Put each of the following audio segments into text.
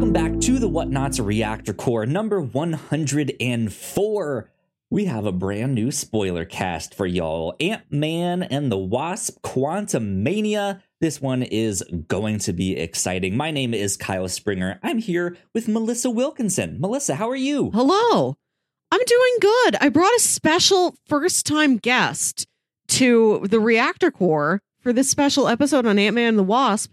welcome back to the Whatnauts Reactor Corps number 104. We have a brand new spoiler cast for y'all Ant Man and the Wasp Quantumania. This one is going to be exciting. My name is Kyle Springer. I'm here with Melissa Wilkinson. Melissa, how are you? Hello. I'm doing good. I brought a special first time guest to the reactor corps for this special episode on Ant Man and the Wasp.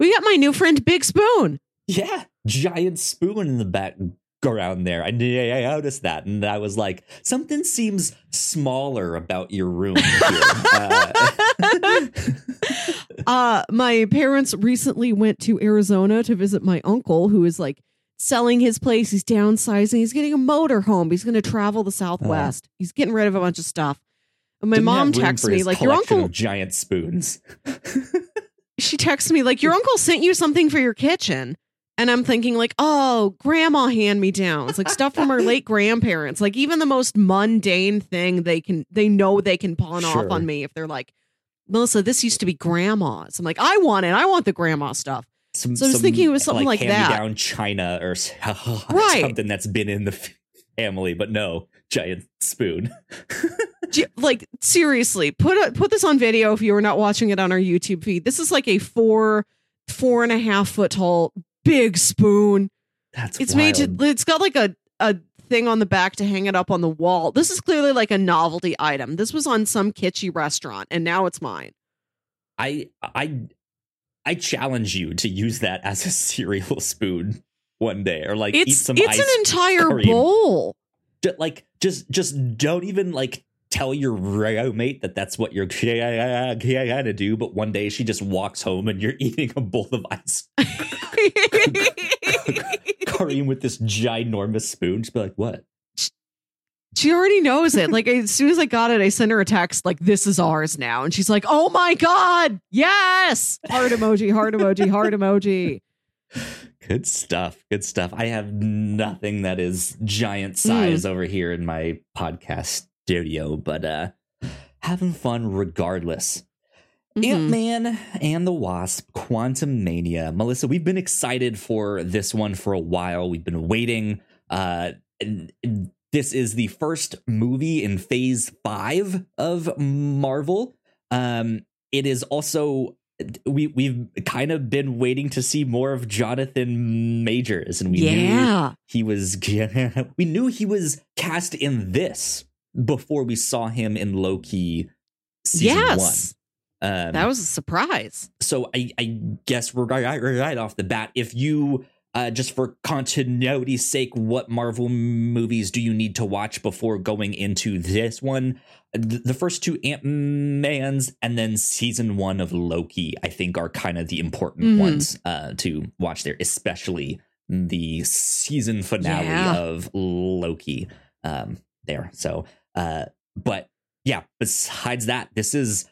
We got my new friend Big Spoon. Yeah, giant spoon in the background there. I, I noticed that, and I was like, something seems smaller about your room. Uh, uh, my parents recently went to Arizona to visit my uncle, who is like selling his place. He's downsizing. He's getting a motor home. He's going to travel the Southwest. He's getting rid of a bunch of stuff. And my mom texts me like, "Your uncle." giant spoons. she texts me like, "Your uncle sent you something for your kitchen." And I'm thinking like, "Oh, grandma hand me downs, like stuff from her late grandparents. Like even the most mundane thing they can they know they can pawn Sure. off on me if they're like, "Melissa, this used to be grandma's." I'm like, "I want it. I want the grandma stuff." Some, So I was thinking it was something like that. hand-me-down china or Right. something that's been in the family, but no giant spoon. Like seriously put a, put this on video if you are not watching it on our youtube feed this is like a four four and a half foot tall big spoon. That's it's made to it's got like a a thing on the back to hang it up on the wall. This is clearly like a novelty item. This was on some kitschy restaurant and now it's mine. I I I challenge you to use that as a cereal spoon one day, or like eat some it's an entire cream. bowl. Like just just don't even like tell your roommate that that's what you're gonna do but one day she just walks home and you're eating a bowl of ice cream with this ginormous spoon just be like what She already knows it. Like as soon as I got it, I sent her a text like, "This is ours now," and she's like, "Oh my god, yes!" Heart emoji, heart emoji, heart emoji. good stuff good stuff i have nothing that is giant size mm. over here in my podcast studio but uh having fun regardless Mhm. Ant Man and the Wasp, Quantumania. Melissa, we've been excited for this one for a while. We've been waiting. Uh, this is the first movie in phase five of Marvel. Um, it is also we we've kind of been waiting to see more of Jonathan Majors, and we knew yeah, he was we knew he was cast in this before we saw him in Loki season yes, one. Um, that was a surprise. so I, I guess we're right, right off the bat. If you uh, just for continuity's sake, what Marvel movies do you need to watch before going into this one? The first two Ant Mans and then season one of Loki, I think, are kind of the important Mhm. ones uh, to watch there, especially the season finale Yeah. of Loki. Um, there, so uh, but yeah. Besides that, this is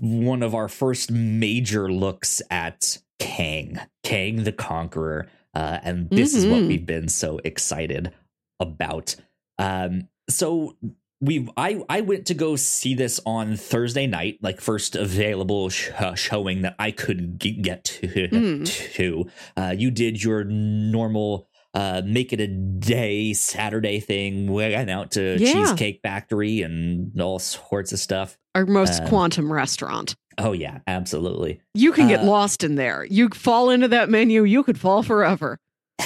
one of our first major looks at Kang, Kang the Conqueror, uh, and this is what Mhm. we've been so excited about. Um, so we, I, I went to go see this on Thursday night, like first available sh- uh, showing that I could get to. Mm. to. Uh, you did your normal. Uh, make it a day Saturday thing. We went out to Yeah. Cheesecake Factory and all sorts of stuff. Our most Um, quantum restaurant. Oh yeah, absolutely. You can get uh, lost in there. You fall into that menu, you could fall forever.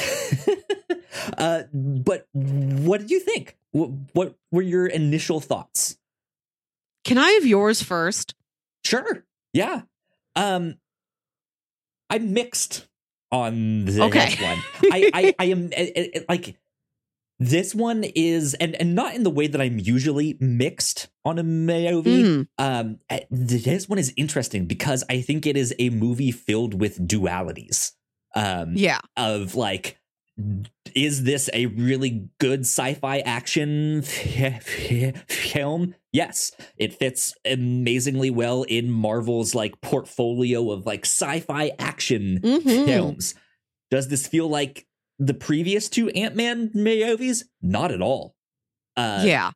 uh, but what did you think? What, what were your initial thoughts? Can I have yours first? Sure. Yeah. Um, I'm mixed on this Okay. one. I, I, I am eh, eh, eh, like this one is, and and not in the way that I'm usually mixed on a movie. Mm. Um, this one is interesting because I think it is a movie filled with dualities. Um, Yeah. of like is this a really good sci-fi action film yes it fits amazingly well in marvel's like portfolio of like sci-fi action Mhm. films does this feel like the previous two ant-man movies not at all uh yeah.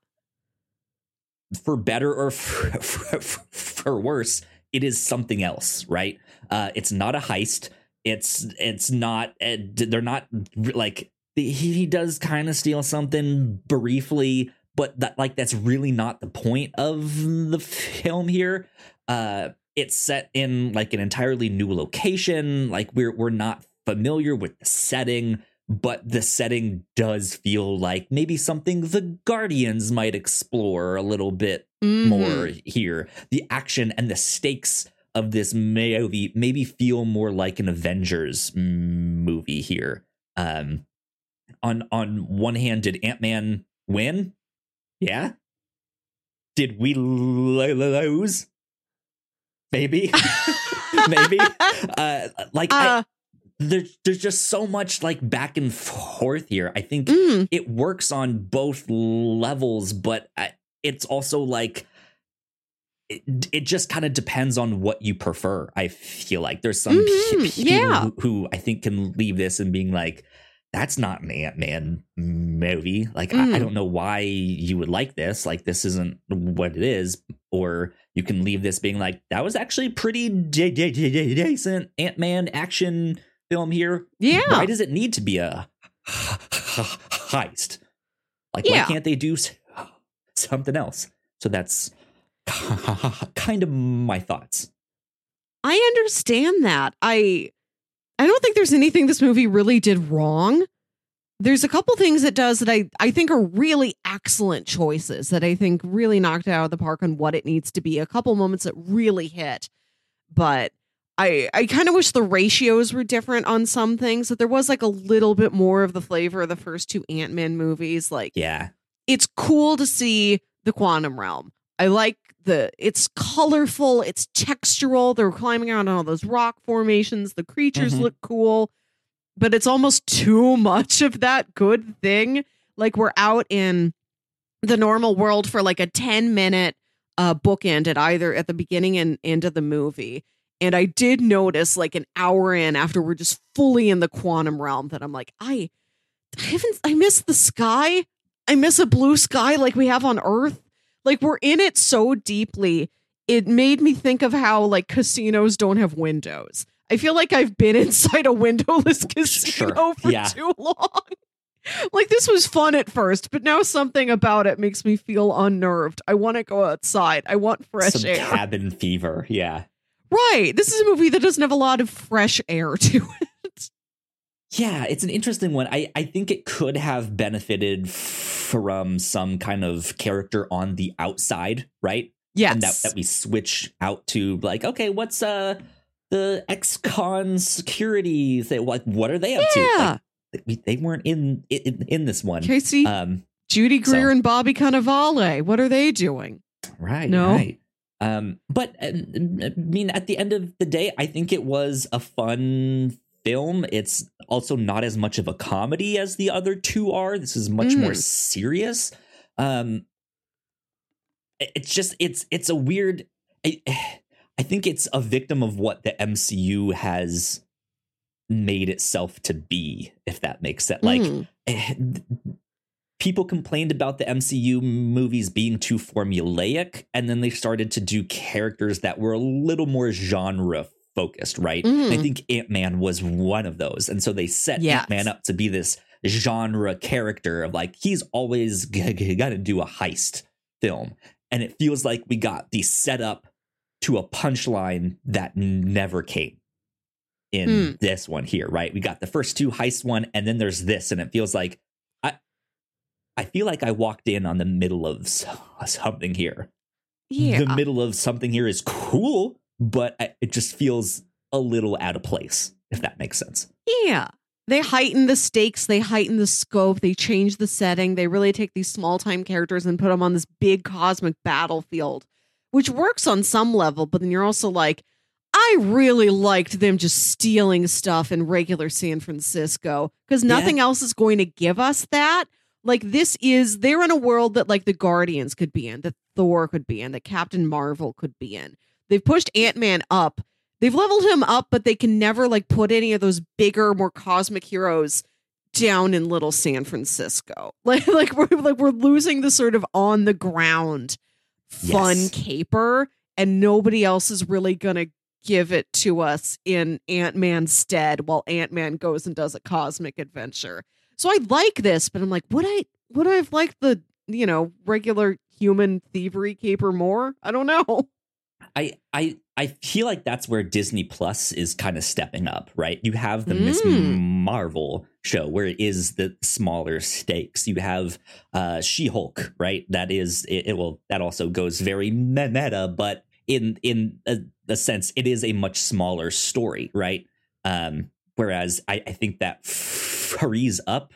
for better or for, for, for worse, it is something else, right? Uh, it's not a heist. It's it's not uh, they're not like he, he does kind of steal something briefly but that like that's really not the point of the film here uh it's set in like an entirely new location like we're we're not familiar with the setting but the setting does feel like maybe something the guardians might explore a little bit Mhm. more here the action and the stakes of this movie maybe feel more like an avengers movie here. Um on on one hand did ant-man win? Yeah. Did we lo- lo- lose? Maybe. Maybe. Uh like I, Uh, there's there's just so much like back and forth here. I think mm, it works on both levels but I- it's also like it, it just kind of depends on what you prefer i feel like there's some Mhm, people yeah. who, who i think can leave this and being like that's not an ant-man movie like I, I Mm. don't know why you would like this like this isn't what it is or you can leave this being like that was actually pretty de- de- de- de- decent ant-man action film here yeah. why does it need to be a heist? Like, Yeah. why can't they do something else? So that's kind of my thoughts. I understand that. I I don't think there's anything this movie really did wrong. There's a couple things it does that I I think are really excellent choices that I think really knocked it out of the park on what it needs to be. A couple moments that really hit. But I I kind of wish the ratios were different on some things that there was like a little bit more of the flavor of the first two Ant-Man movies like Yeah. it's cool to see the quantum realm. I like the it's colorful, it's textural. They're climbing around on all those rock formations. The creatures Mhm. look cool, but it's almost too much of that good thing. Like we're out in the normal world for like a 10 minute uh bookend at either at the beginning and end of the movie. And I did notice like an hour in after we're just fully in the quantum realm that I'm like, I I haven't I miss the sky. I miss a blue sky like we have on Earth. Like we're in it so deeply. It made me think of how like casinos don't have windows. I feel like I've been inside a windowless casino Sure. for Yeah. too long. like this was fun at first, but now something about it makes me feel unnerved. I want to go outside. I want fresh Some air. cabin fever. Yeah. right. This is a movie that doesn't have a lot of fresh air to it. Yeah, it's an interesting one. I, I think it could have benefited from some kind of character on the outside, right? Yes. and that, that we switch out to like okay what's uh the ex-con security thing like what are they up to yeah. like, they weren't in, in in this one Casey, um Judy so- Greer and Bobby Cannavale. What are they doing? right No. right um but i mean at the end of the day i think it was a fun film it's also not as much of a comedy as the other two are this is much more Mm. serious um it's just it's it's a weird I, I think it's a victim of what the MCU has made itself to be if that makes sense like Mm. eh, people complained about the MCU movies being too formulaic and then they started to do characters that were a little more genre focused right Mm. i think ant-man was one of those and so they set Yes. ant-man up to be this genre character of like he's always got to do a heist film and it feels like we got the setup to a punchline that never came in Hmm. this one here right we got the first two heist one and then there's this and it feels like i i feel like i walked in on the middle of something here Yeah. the middle of something here is cool but I- it just feels a little out of place if that makes sense Yeah. They heighten the stakes, they heighten the scope, they change the setting. They really take these small time characters and put them on this big cosmic battlefield, which works on some level, but then you're also like, I really liked them just stealing stuff in regular San Francisco because Yeah. nothing else is going to give us that. Like, this is, they're in a world that, like, the Guardians could be in, that Thor could be in, that Captain Marvel could be in. They've pushed Ant Man up They've leveled him up, but they can never like put any of those bigger, more cosmic heroes down in little San Francisco. Like like we're like we're losing the sort of on the ground fun Yes. caper, and nobody else is really gonna give it to us in Ant Man's stead while Ant Man goes and does a cosmic adventure. So I like this, but I'm like, would I would I have liked the you know regular human thievery caper more? I don't know. I I I feel like that's where Disney Plus is kind of stepping up, right? You have the Miss Mm. Marvel show where it is the smaller stakes. You have uh She-Hulk, right? That is it, it will that also goes very meta, but in in a, a sense it is a much smaller story, right? Um whereas I, I think that frees up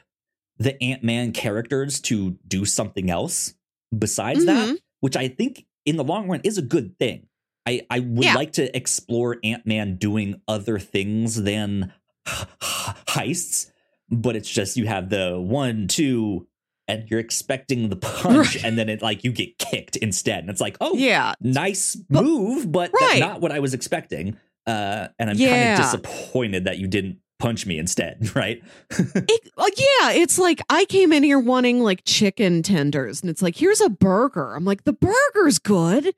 the Ant-Man characters to do something else besides that, which I think in the long run is a good thing. I, I would Yeah. like to explore Ant Man doing other things than heists, but it's just you have the one, two, and you're expecting the punch, Right. and then it like you get kicked instead. And it's like, oh, Yeah. nice But- move, but Right. not what I was expecting. Uh, and I'm Yeah. kind of disappointed that you didn't punch me instead, right? It, like, yeah, it's like I came in here wanting like chicken tenders, and it's like, here's a burger. I'm like, the burger's good.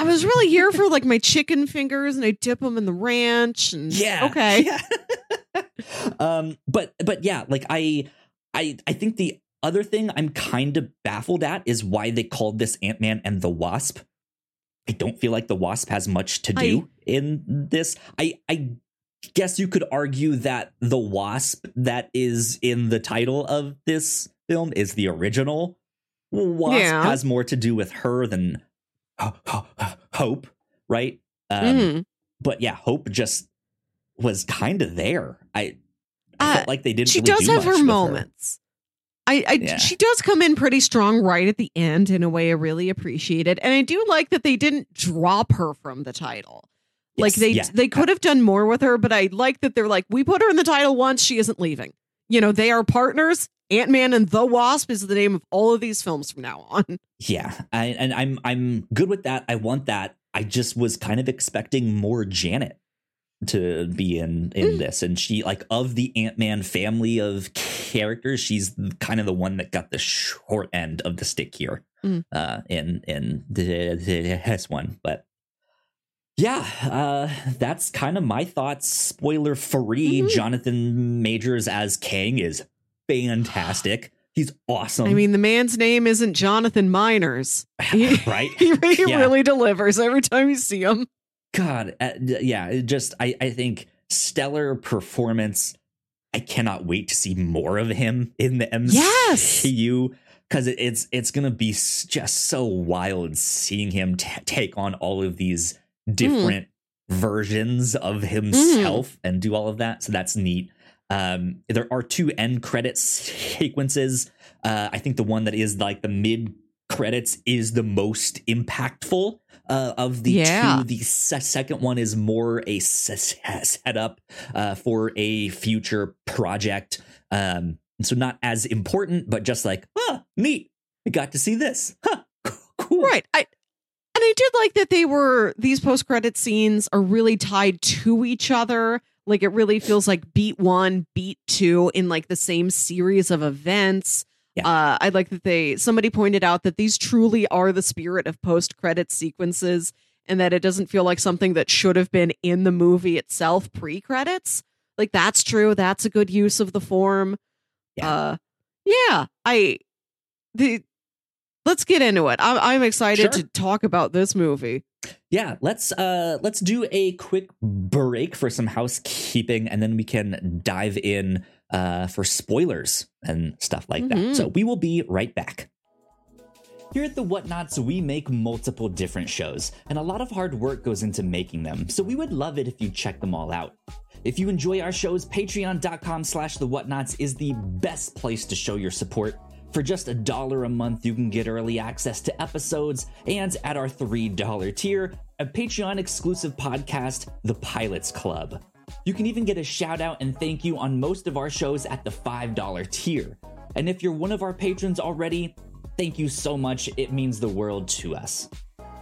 I was really here for like my chicken fingers, and I dip them in the ranch. And Yeah. okay, Yeah. um, but but yeah, like I I I think the other thing I'm kind of baffled at is why they called this Ant Man and the Wasp. I don't feel like the Wasp has much to do in this. I I guess you could argue that the Wasp that is in the title of this film is the original. Wasp Yeah. has more to do with her than Hope, right? Um, Mhm. but yeah, Hope just was kind of there. I, I Uh, felt like they didn't. she really does do have her moments. I, I Yeah. she does come in pretty strong right at the end in a way I really appreciated, and I do like that they didn't drop her from the title. Like they yeah. they could have done more with her, but I like that they're like we put her in the title once, she isn't leaving. You know, they are partners. Ant Man and the Wasp is the name of all of these films from now on. Yeah, I, and I'm I'm good with that. I want that. I just was kind of expecting more Janet to be in in Mm. this, and she like of the Ant Man family of characters, she's kind of the one that got the short end of the stick here. Mm. Uh, in in this one, but yeah, uh, that's kind of my thoughts. Spoiler free. Mhm. Jonathan Majors as Kang is fantastic. He's awesome. I mean, the man's name isn't Jonathan Miners. he- right? He, he Yeah. really delivers every time you see him. God, uh, yeah, it just I I think stellar performance. I cannot wait to see more of him in the MCU Yes. because it's it's gonna be just so wild seeing him t- take on all of these different versions of himself and do all of that. So that's neat. Um, there are two end credits sequences. Uh, I think the one that is like the mid credits is the most impactful uh, of the Yeah. two. The se- second one is more a s- setup uh, for a future project. Um, so not as important, but just like, huh, neat. I got to see this. Huh, cool. Right. I I did like that they were these post credit scenes are really tied to each other. Like it really feels like beat one, beat two in like the same series of events. Yeah. Uh, I like that they somebody pointed out that these truly are the spirit of post credit sequences and that it doesn't feel like something that should have been in the movie itself pre credits. Like that's true. That's a good use of the form. Yeah. Uh, yeah. I the let's get into it. I'm I'm excited Sure. to talk about this movie. yeah let's uh let's do a quick break for some housekeeping and then we can dive in uh for spoilers and stuff like that Mhm. so we will be right back here at the Whatnauts, we make multiple different shows, and a lot of hard work goes into making them, so we would love it if you check them all out. If you enjoy our shows, patreon.com slash the whatnauts is the best place to show your support. For just a dollar a month, you can get early access to episodes, and at our $3 tier, a Patreon exclusive podcast, The Pilots Club. You can even get a shout out and thank you on most of our shows at the $5 tier. And if you're one of our patrons already, thank you so much. It means the world to us.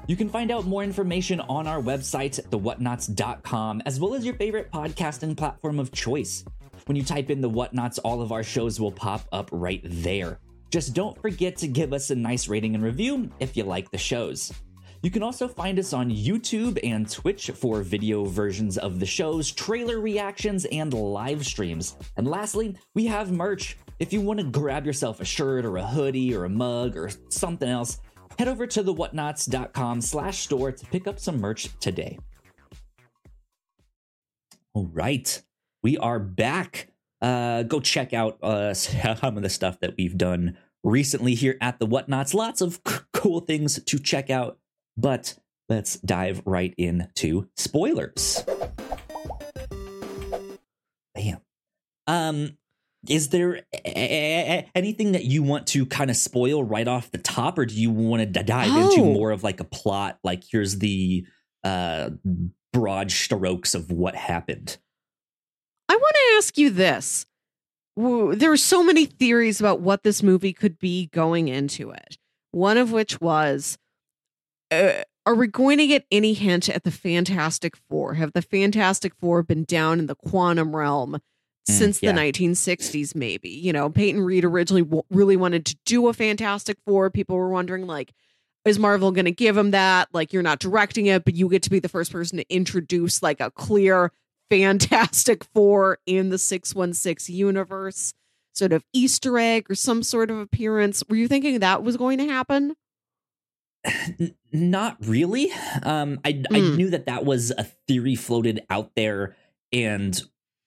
You can find out more information on our website, thewhatnauts.com, as well as your favorite podcasting platform of choice. When you type in the Whatnauts, all of our shows will pop up right there. Just don't forget to give us a nice rating and review if you like the shows. You can also find us on YouTube and Twitch for video versions of the shows, trailer reactions, and live streams. And lastly, we have merch. If you want to grab yourself a shirt or a hoodie or a mug or something else, head over to thewhatnauts.com slash store to pick up some merch today. All right, we are back. Uh, go check out uh, some of the stuff that we've done recently here at the Whatnauts. Lots of c- cool things to check out, but let's dive right into spoilers. Bam. Um, is there a- a- anything that you want to kind of spoil right off the top, or do you want to dive into Oh. more of like a plot? Like, here's the uh broad strokes of what happened. I want to ask you this. There are so many theories about what this movie could be going into it. One of which was uh, Are we going to get any hint at the Fantastic Four? Have the Fantastic Four been down in the quantum realm Mm, since yeah. the 1960s, maybe? You know, Peyton Reed originally w- really wanted to do a Fantastic Four. People were wondering, like, is Marvel going to give him that? Like, you're not directing it, but you get to be the first person to introduce like a clear Fantastic Four in the 616 universe, sort of Easter egg or some sort of appearance. Were you thinking that was going to happen? Not really. Um, I I Mm. knew that that was a theory floated out there, and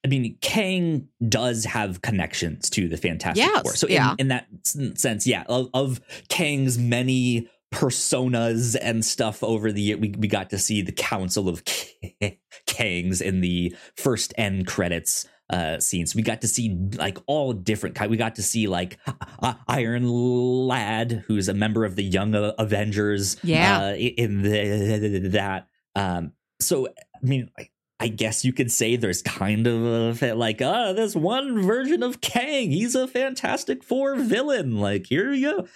I mean, Kang does have connections to the Fantastic Yes, Four. So in, yeah. in that sense, yeah, of, of Kang's many personas and stuff over the year, we we got to see the Council of K- Kangs in the first end credits uh scenes we got to see like all different kind we got to see like uh, iron lad who's a member of the young uh, avengers Yeah. uh, in the that um so i mean I, I guess you could say there's kind of a, like uh this one version of kang he's a fantastic four villain like here you go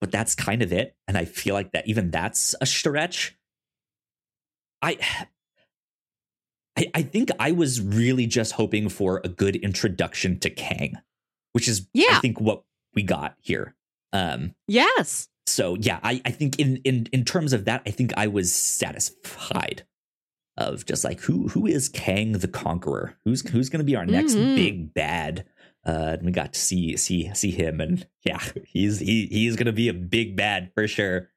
but that's kind of it and i feel like that even that's a stretch i I, I think I was really just hoping for a good introduction to Kang, which is yeah. I think what we got here. Um, Yes. so yeah, I, I think in, in in terms of that, I think I was satisfied of just like who who is Kang the Conqueror? Who's who's gonna be our next Mhm. big bad? Uh, and we got to see see see him, and yeah, he's he he's gonna be a big bad for sure.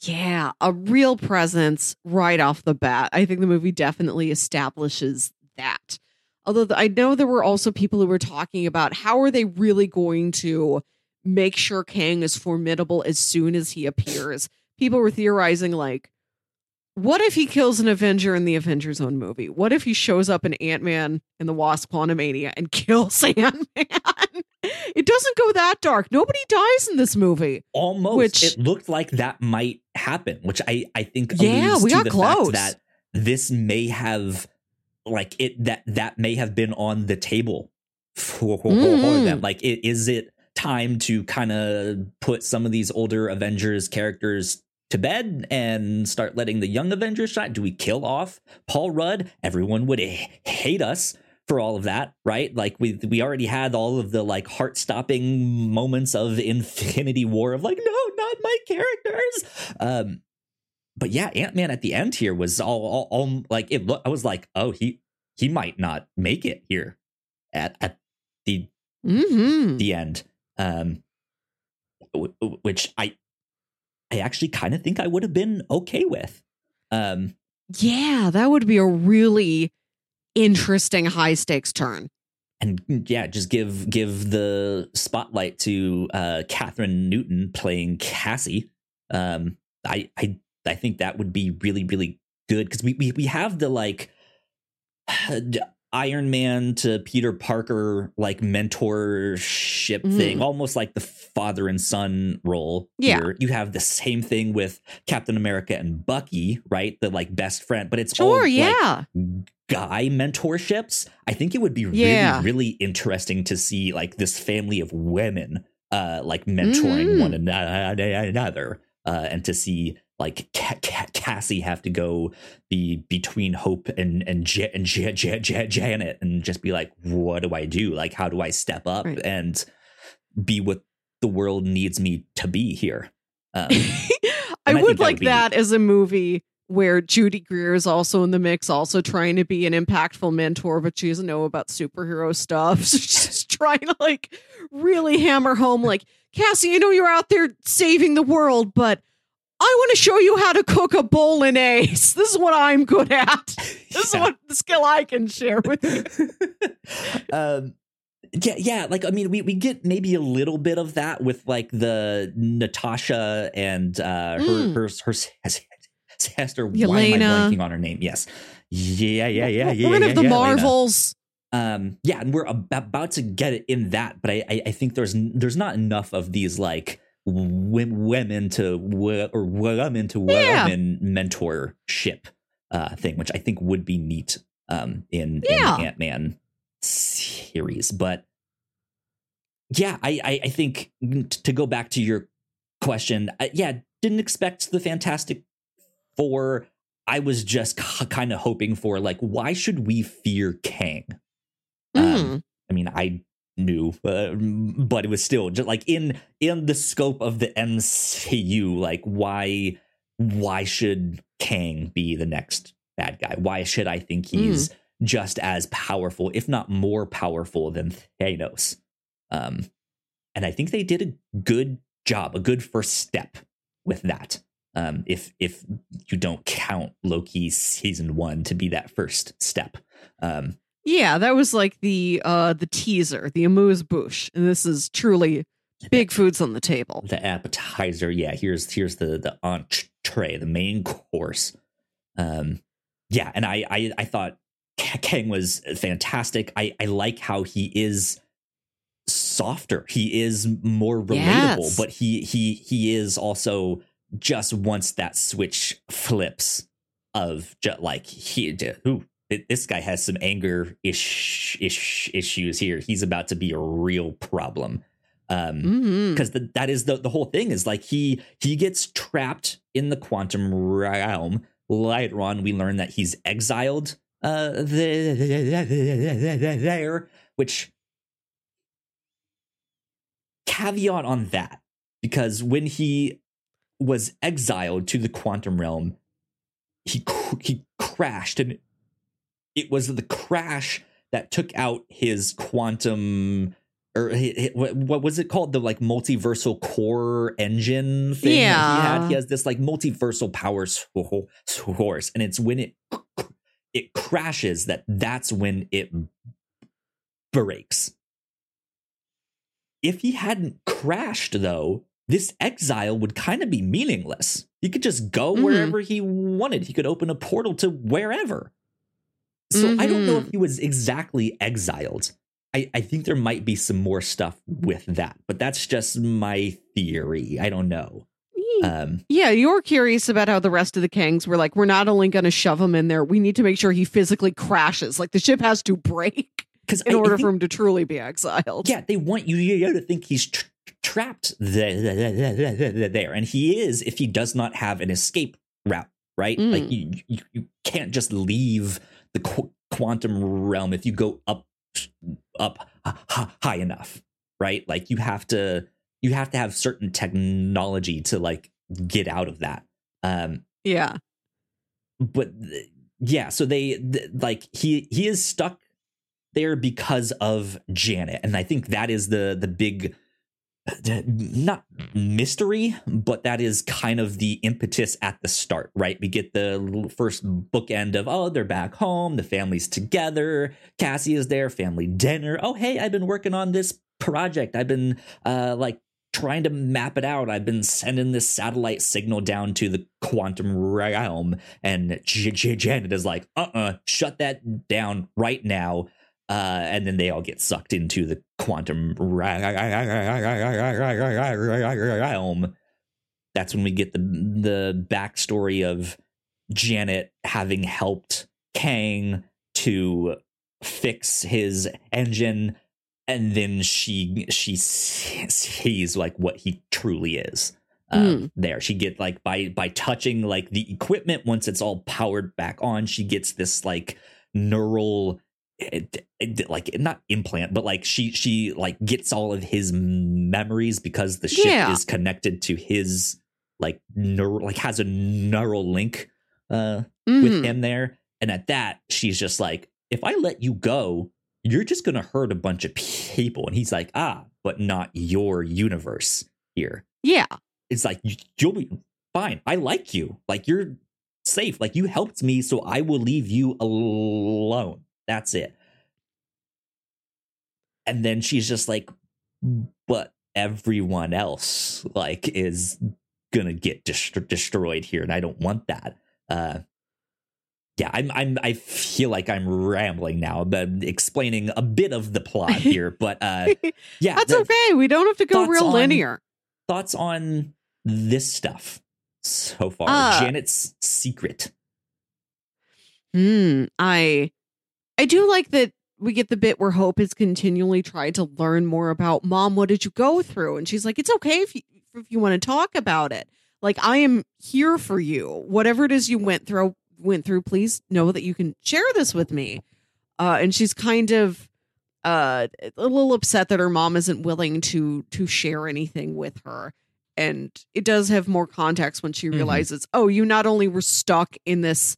Yeah, a real presence right off the bat. I think the movie definitely establishes that. Although th- I know there were also people who were talking about how are they really going to make sure Kang is formidable as soon as he appears. People were theorizing like what if he kills an Avenger in the Avengers own movie? What if he shows up in Ant-Man and the Wasp Quantumania and kills Ant-Man? it doesn't go that dark. Nobody dies in this movie. almost Which- it looked like that might happen which i i think Yeah, we to got the close. fact that this may have like it that that may have been on the table for, Mhm. them like it, is it time to kind of put some of these older avengers characters to bed and start letting the young avengers shine do we kill off paul rudd everyone would hate us for all of that, right? Like we we already had all of the like heart stopping moments of Infinity War of like, no, not my characters. Um, but yeah, Ant Man at the end here was all, all, all like it. Look, I was like, oh, he he might not make it here at at the Mhm. the end. Um, w- w- which I I actually kind of think I would have been okay with. Um, Yeah, that would be a really interesting high stakes turn. and yeah, just give give the spotlight to uh Kathryn Newton playing Cassie. Um I I I think that would be really really good because we, we we have the like Iron Man to Peter Parker like mentorship thing, Mhm. almost like the father and son role. Yeah. here. you have the same thing with Captain America and Bucky, right? The like best friend, but it's Sure, all like, yeah. guy mentorships i think it would be Yeah. really really interesting to see like this family of women uh like mentoring Mhm. one another uh and to see like Ca- Ca- cassie have to go be between hope and and, Ja- and Ja- Ja- Ja- janet and just be like what do i do like how do i step up Right. and be what the world needs me to be here um, I would think like be that as a movie where Judy Greer is also in the mix, also trying to be an impactful mentor, but she doesn't know about superhero stuff. So she's just trying to like really hammer home, like, Cassie, you know you're out there saving the world, but I want to show you how to cook a bolognese. This is what I'm good at. This is what the skill I can share with you. um yeah yeah like i mean we, we get maybe a little bit of that with like the natasha and uh her Mm. her her, sister why am i blanking on her name yes yeah yeah yeah yeah One yeah, of the yeah, Yelena. Marvels. um yeah and we're ab- about to get it in that but i i, I think there's there's not enough of these like women to or women to Yeah. women mentorship uh thing which i think would be neat um in, Yeah. in ant-man series but yeah i i, I think t- to go back to your question uh, yeah didn't expect the fantastic four i was just kind of hoping for like why should we fear kang um, Mm. I mean, I knew, uh, but it was still just like in in the scope of the MCU. Like, why why should Kang be the next bad guy? Why should I think he's just as powerful, if not more powerful, than Thanos? Um, and I think they did a good job, a good first step with that. Um, if if you don't count Loki season one to be that first step. Um, Yeah, that was like the uh the teaser, the amuse bouche, and this is truly big foods on the table. the appetizer yeah here's here's the the entree the main course um yeah and i i, I thought kang was fantastic i i like how he is softer he is more relatable Yes. but he he he is also just once that switch flips of just like he who this guy has some anger ish, ish issues here. He's about to be a real problem. Um because that is the the whole thing is like he he gets trapped in the quantum realm. Later on we learn that he's exiled uh there which caveat on that because when he was exiled to the quantum realm he he crashed and it was the crash that took out his quantum or what, was it called? The like multiversal core engine thing that he Yeah. had he has this like multiversal power source and it's when it it crashes that that's when it breaks. If he hadn't crashed though this exile would kind of be meaningless. He could just go Mhm. wherever he wanted. He could open a portal to wherever so i don't know if he was exactly exiled I, I think there might be some more stuff with that, but that's just my theory. I don't know. Um, yeah, you're curious about how the rest of the Kangs were like, we're not only going to shove him in there, we need to make sure he physically crashes. Like the ship has to break because in order for him to truly be exiled. yeah, they want you, you to think he's tr- trapped there, there, and he is if he does not have an escape route. Right, Mm. like you, you, you can't just leave the qu- quantum realm if you go up, up high enough. Right, like you have to, you have to have certain technology to like get out of that. Um, Yeah. but yeah so they th- like he he is stuck there because of janet and i think that is the the big not mystery but that is kind of the impetus at the start right we get the first bookend of oh they're back home the family's together cassie is there family dinner oh hey i've been working on this project i've been uh like trying to map it out. I've been sending this satellite signal down to the quantum realm, and Janet is like, "Uh, uh shut that down right now." Uh, and then they all get sucked into the quantum realm. That's when we get the the backstory of Janet having helped Kang to fix his engine and then she she sees like what he truly is um, there she get like by by touching like the equipment once it's all powered back on she gets this like neural like not implant but like she she like gets all of his memories because the ship Yeah. is connected to his like neural like has a neural link uh Mhm. with him there. And at that, she's just like, if I let you go, you're just gonna hurt a bunch of people. And he's like, ah, but not your universe here. Yeah. It's like you'll be fine. I like you. Like you're safe. Like you helped me, so I will leave you alone. That's it. And then she's just like, but everyone else like is gonna get dest- destroyed here, and I don't want that. Uh, yeah, I'm. I'm. I feel like I'm rambling now, but explaining a bit of the plot here. But uh, yeah, That's the- okay. We don't have to go real on- linear. thoughts on this stuff so far? Uh, Janet's secret. Hmm. I I do like that we get the bit where Hope is continually trying to learn more about mom. What did you go through? And she's like, it's okay if you if you want to talk about it. Like I am here for you. Whatever it is you went through went through, please know that you can share this with me. Uh, and she's kind of uh a little upset that her mom isn't willing to to share anything with her. And it does have more context when she Mhm. realizes, oh, you not only were stuck in this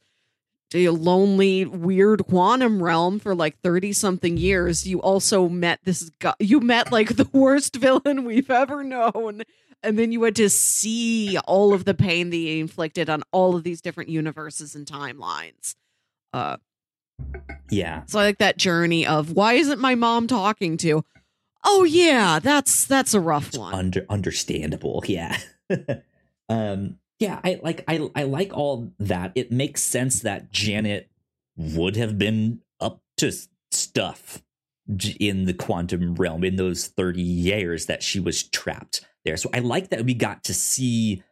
lonely, weird quantum realm for like 30 something years. You also met this guy, you met like the worst villain we've ever known. And then you had to see all of the pain that he inflicted on all of these different universes and timelines. Uh, Yeah, so I like that journey of why isn't my mom talking to? Oh yeah, that's that's a rough one. under understandable. Yeah. um. Yeah. I like. I. I like all that. It makes sense that Janet would have been up to stuff in the quantum realm in those thirty years that she was trapped there. So I like that we got to see.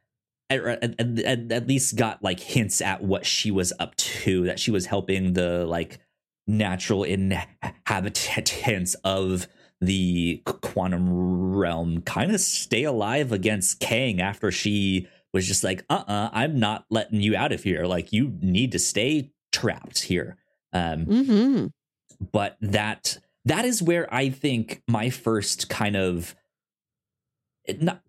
Or at, at, at- at least got like hints at what she was up to that she was helping the like natural inhabitants of the quantum realm kind of stay alive against Kang after she was just like, uh uh-uh, uh, i am not letting you out of here. Like, you need to stay trapped here. Um, Mm-hmm. but that that is where I think my first kind of not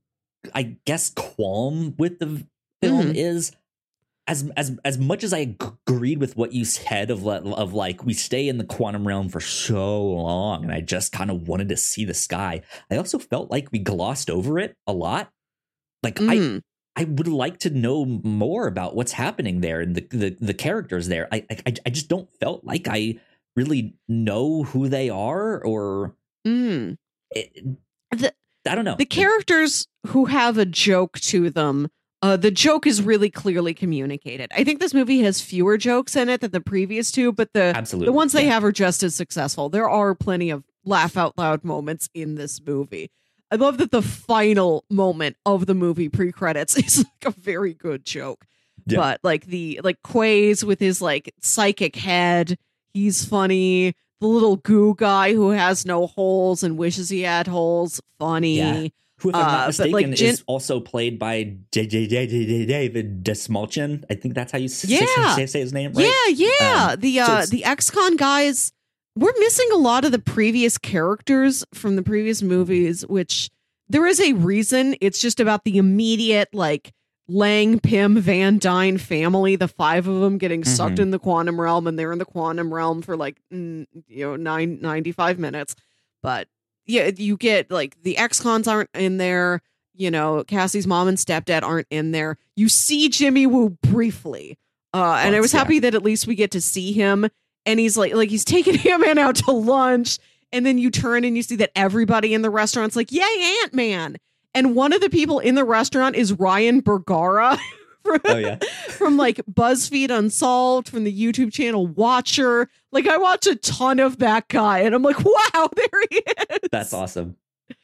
I guess qualm with the film Mhm. is as as as much as I agreed with what you said of of like we stay in the quantum realm for so long and I just kind of wanted to see the sky. I also felt like we glossed over it a lot. Like I Mm. I would like to know more about what's happening there and the the, the characters there. I, I I just don't felt like I really know who they are or Mm. it, The- I don't know. the characters who have a joke to them uh, the joke is really clearly communicated i think this movie has fewer jokes in it than the previous two but the Absolutely. the ones they yeah. have are just as successful there are plenty of laugh out loud moments in this movie i love that the final moment of the movie pre-credits is like a very good joke Yeah. but like the like Quaz with his like psychic head he's funny the little goo guy who has no holes and wishes he had holes funny Yeah. Who, if I'm uh, not but, mistaken, like, Jen- is also played by David Dastmalchian. I think that's how you say, Yeah. say, say his name, right? Yeah, yeah. Um, the uh the ex-con guys we're missing a lot of the previous characters from the previous movies, which there is a reason. It's just about the immediate like Lang, Pym, Van Dyne family, the five of them getting sucked Mhm. in the quantum realm, and they're in the quantum realm for like you know nine ninety five minutes. But yeah, you get like the ex-cons aren't in there. You know, Cassie's mom and stepdad aren't in there. You see Jimmy Woo briefly. Uh, and I Once, was yeah. happy that at least we get to see him. And he's like, like he's taking Ant-Man out to lunch. And then you turn and you see that everybody in the restaurant's like, "Yay, Ant Man!" And one of the people in the restaurant is Ryan Bergara from, Oh yeah. from like BuzzFeed Unsolved, from the YouTube channel Watcher. Like I watch a ton of that guy, and I'm like, "Wow, there he is!" That's awesome.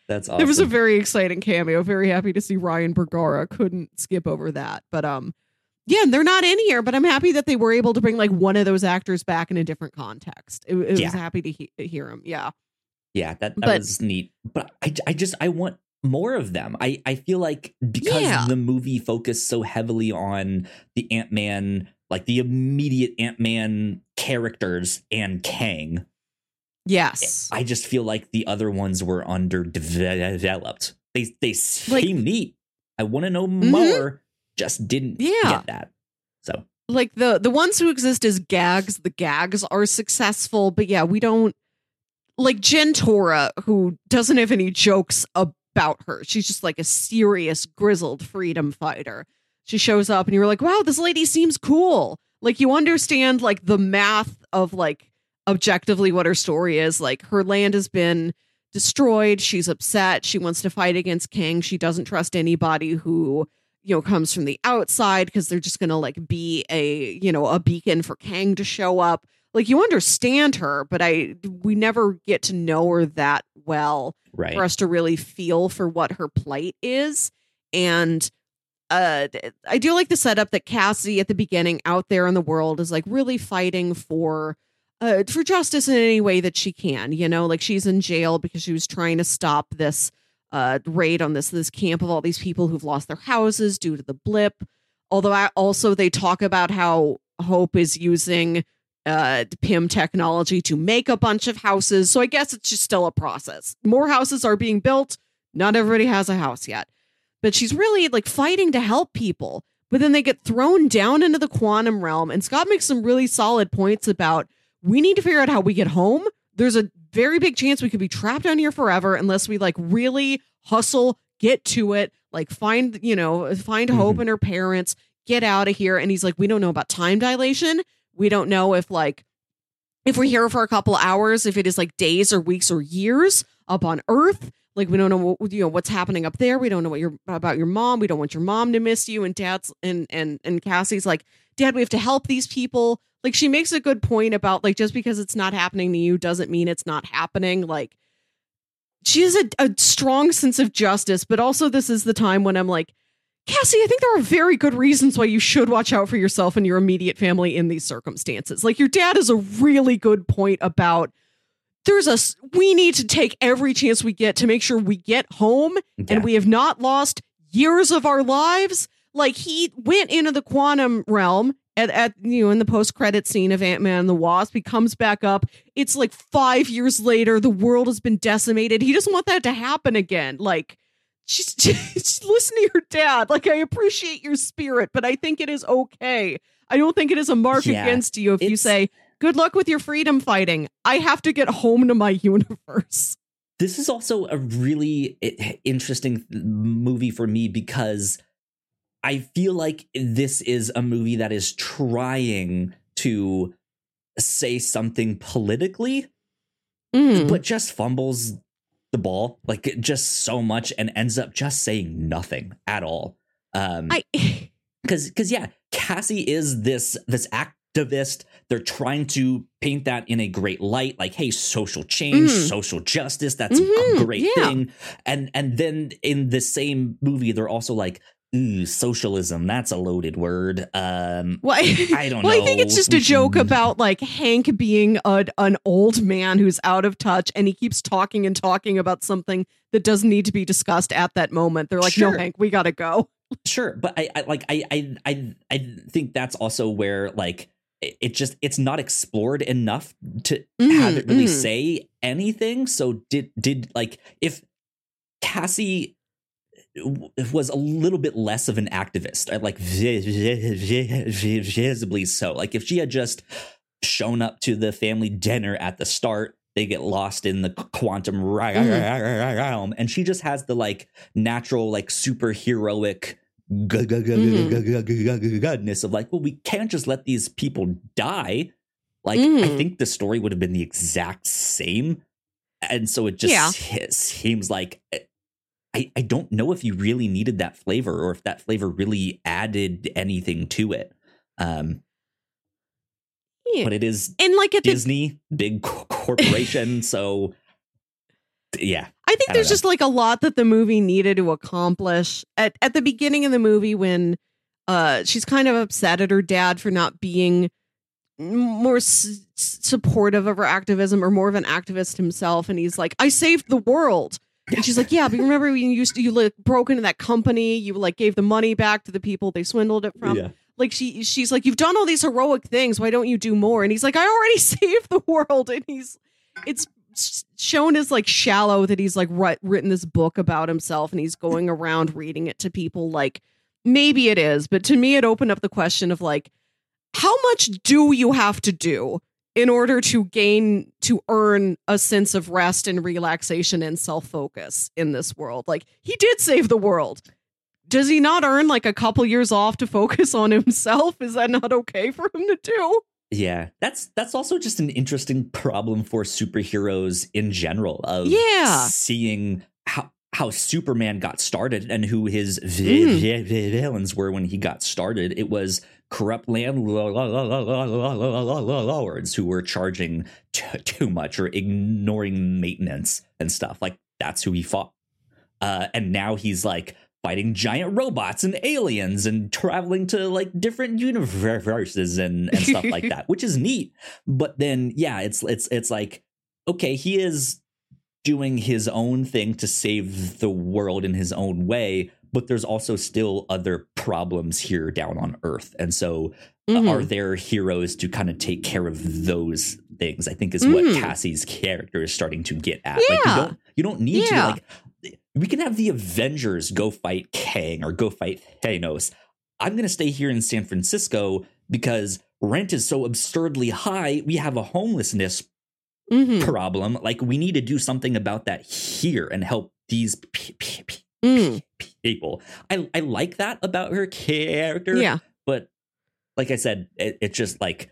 That's awesome. It was a very exciting cameo. Very happy to see Ryan Bergara. Couldn't skip over that. But um, yeah, and they're not in here. But I'm happy that they were able to bring like one of those actors back in a different context. It, it Yeah. was happy to he- hear him. Yeah. yeah, that, that but- was neat. But I, I just I want more of them. I, I feel like because Yeah. the movie focused so heavily on the Ant Man, like the immediate Ant Man characters and Kang, Yes. I just feel like the other ones were underdeveloped. They they seem Like- neat. I want to know Mhm. more, just didn't Yeah. get that. So like the the ones who exist as gags the gags are successful but yeah we don't like Jentorra who doesn't have any jokes about her. She's just like a serious grizzled freedom fighter. She shows up and you're like wow this lady seems cool. Like you understand like the math of like objectively what her story is. Like her land has been destroyed. She's upset. She wants to fight against Kang. She doesn't trust anybody who you know comes from the outside because they're just gonna like be a you know a beacon for kang to show up. Like you understand her but i we never get to know her that well right. for us to really feel for what her plight is. And uh i do like the setup that cassie at the beginning out there in the world is like really fighting for uh for justice in any way that she can you know? Like she's in jail because she was trying to stop this uh raid on this this camp of all these people who've lost their houses due to the blip. Although i also they talk about how hope is using uh Pym technology to make a bunch of houses. So i guess it's just still a process. More houses are being built. Not everybody has a house yet. But she's really like fighting to help people. But then they get thrown down into the quantum realm and scott makes some really solid points about we need to figure out how we get home. There's a very big chance we could be trapped down here forever unless we like really hustle get to it like find you know find hope Mhm. in her parents get out of here. And he's like we don't know about time dilation. We don't know if like if we're here for a couple hours if it is like days or weeks or years up on earth. Like we don't know what you know what's happening up there. We don't know what you're about your mom. We don't want your mom to miss you. And dad's and and and cassie's like dad we have to help these people like she makes a good point about like just because it's not happening to you doesn't mean it's not happening like she has a, a strong sense of justice but also this is the time when i'm like cassie i think there are very good reasons why you should watch out for yourself and your immediate family in these circumstances like your dad is a really good point about there's a we need to take every chance we get to make sure we get home Yeah. and we have not lost years of our lives. Like he went into the quantum realm at, at you know in the post credit scene of Ant Man and the Wasp. He comes back up. It's like five years later. The world has been decimated. He doesn't want that to happen again. Like. Just, just listen to your dad. Like I appreciate your spirit, but I think it is okay. I don't think it is a mark Yeah, against you if you say, "Good luck with your freedom fighting." I have to get home to my universe. this is also a really interesting movie for me because I feel like this is a movie that is trying to say something politically, Mm. but just fumbles the ball like just so much and ends up just saying nothing at all. Um, I because because yeah cassie is this this activist they're trying to paint that in a great light like hey social change Mhm. social justice that's Mhm, a great yeah. thing and and then in the same movie they're also like ooh socialism that's a loaded word um well, i don't well, know I think it's just a joke about like Hank being a, an old man who's out of touch and he keeps talking and talking about something that doesn't need to be discussed at that moment. They're like, Sure. no, Hank, we gotta go. sure but I, I like I, I i i think that's also where like it, just it's not explored enough to have it really Mm, mm. say anything so did did like if cassie was a little bit less of an activist like vi- vi- vi- vi- visibly so. Like if she had just shown up to the family dinner at the start they get lost in the quantum realm and she just has the like natural like superheroic goodness of like well we can't just let these people die. Like i Mhm. think the story would have been the exact same and so it just seems like eh, I, I don't know if you really needed that flavor or if that flavor really added anything to it um Yeah. but it is And like at the disney big co- corporation so yeah I think I there's know. just like a lot that the movie needed to accomplish at at the beginning of the movie when uh she's kind of upset at her dad for not being more s- supportive of her activism or more of an activist himself and he's like I saved the world and she's like yeah but remember when you used to you like broke into that company you like gave the money back to the people they swindled it from? Yeah. Like she she's like you've done all these heroic things why don't you do more? And he's like i already saved the world. And he's it's shown as like shallow that he's like writ- written this book about himself and he's going around reading it to people like maybe it is, but to me, it opened up the question of like, how much do you have to do in order to gain to earn a sense of rest and relaxation and self-focus in this world. Like he did save the world. Does he not earn like a couple years off to focus on himself? Is that not okay for him to do? Yeah that's that's also just an interesting problem for superheroes in general of Yeah. seeing how how superman got started and who his Mm. vi- vi- villains were when he got started it was corrupt landlords who were charging t- too much or ignoring maintenance and stuff like that's who he fought uh, and now he's like fighting giant robots and aliens and traveling to like different universes and, and stuff like that which is neat but then yeah it's it's it's like okay he is doing his own thing to save the world in his own way but there's also still other problems here down on earth and so uh, Mhm. are there heroes to kind of take care of those things i think is what Mm. cassie's character is starting to get at like you Yeah. don't you don't need Yeah. to like we can have the avengers go fight kang or go fight thanos i'm gonna stay here in san francisco because rent is so absurdly high we have a homelessness Mhm. problem like we need to do something about that here and help these p- p- p- Mm. people i i like that about her character yeah but like I said, it, it just like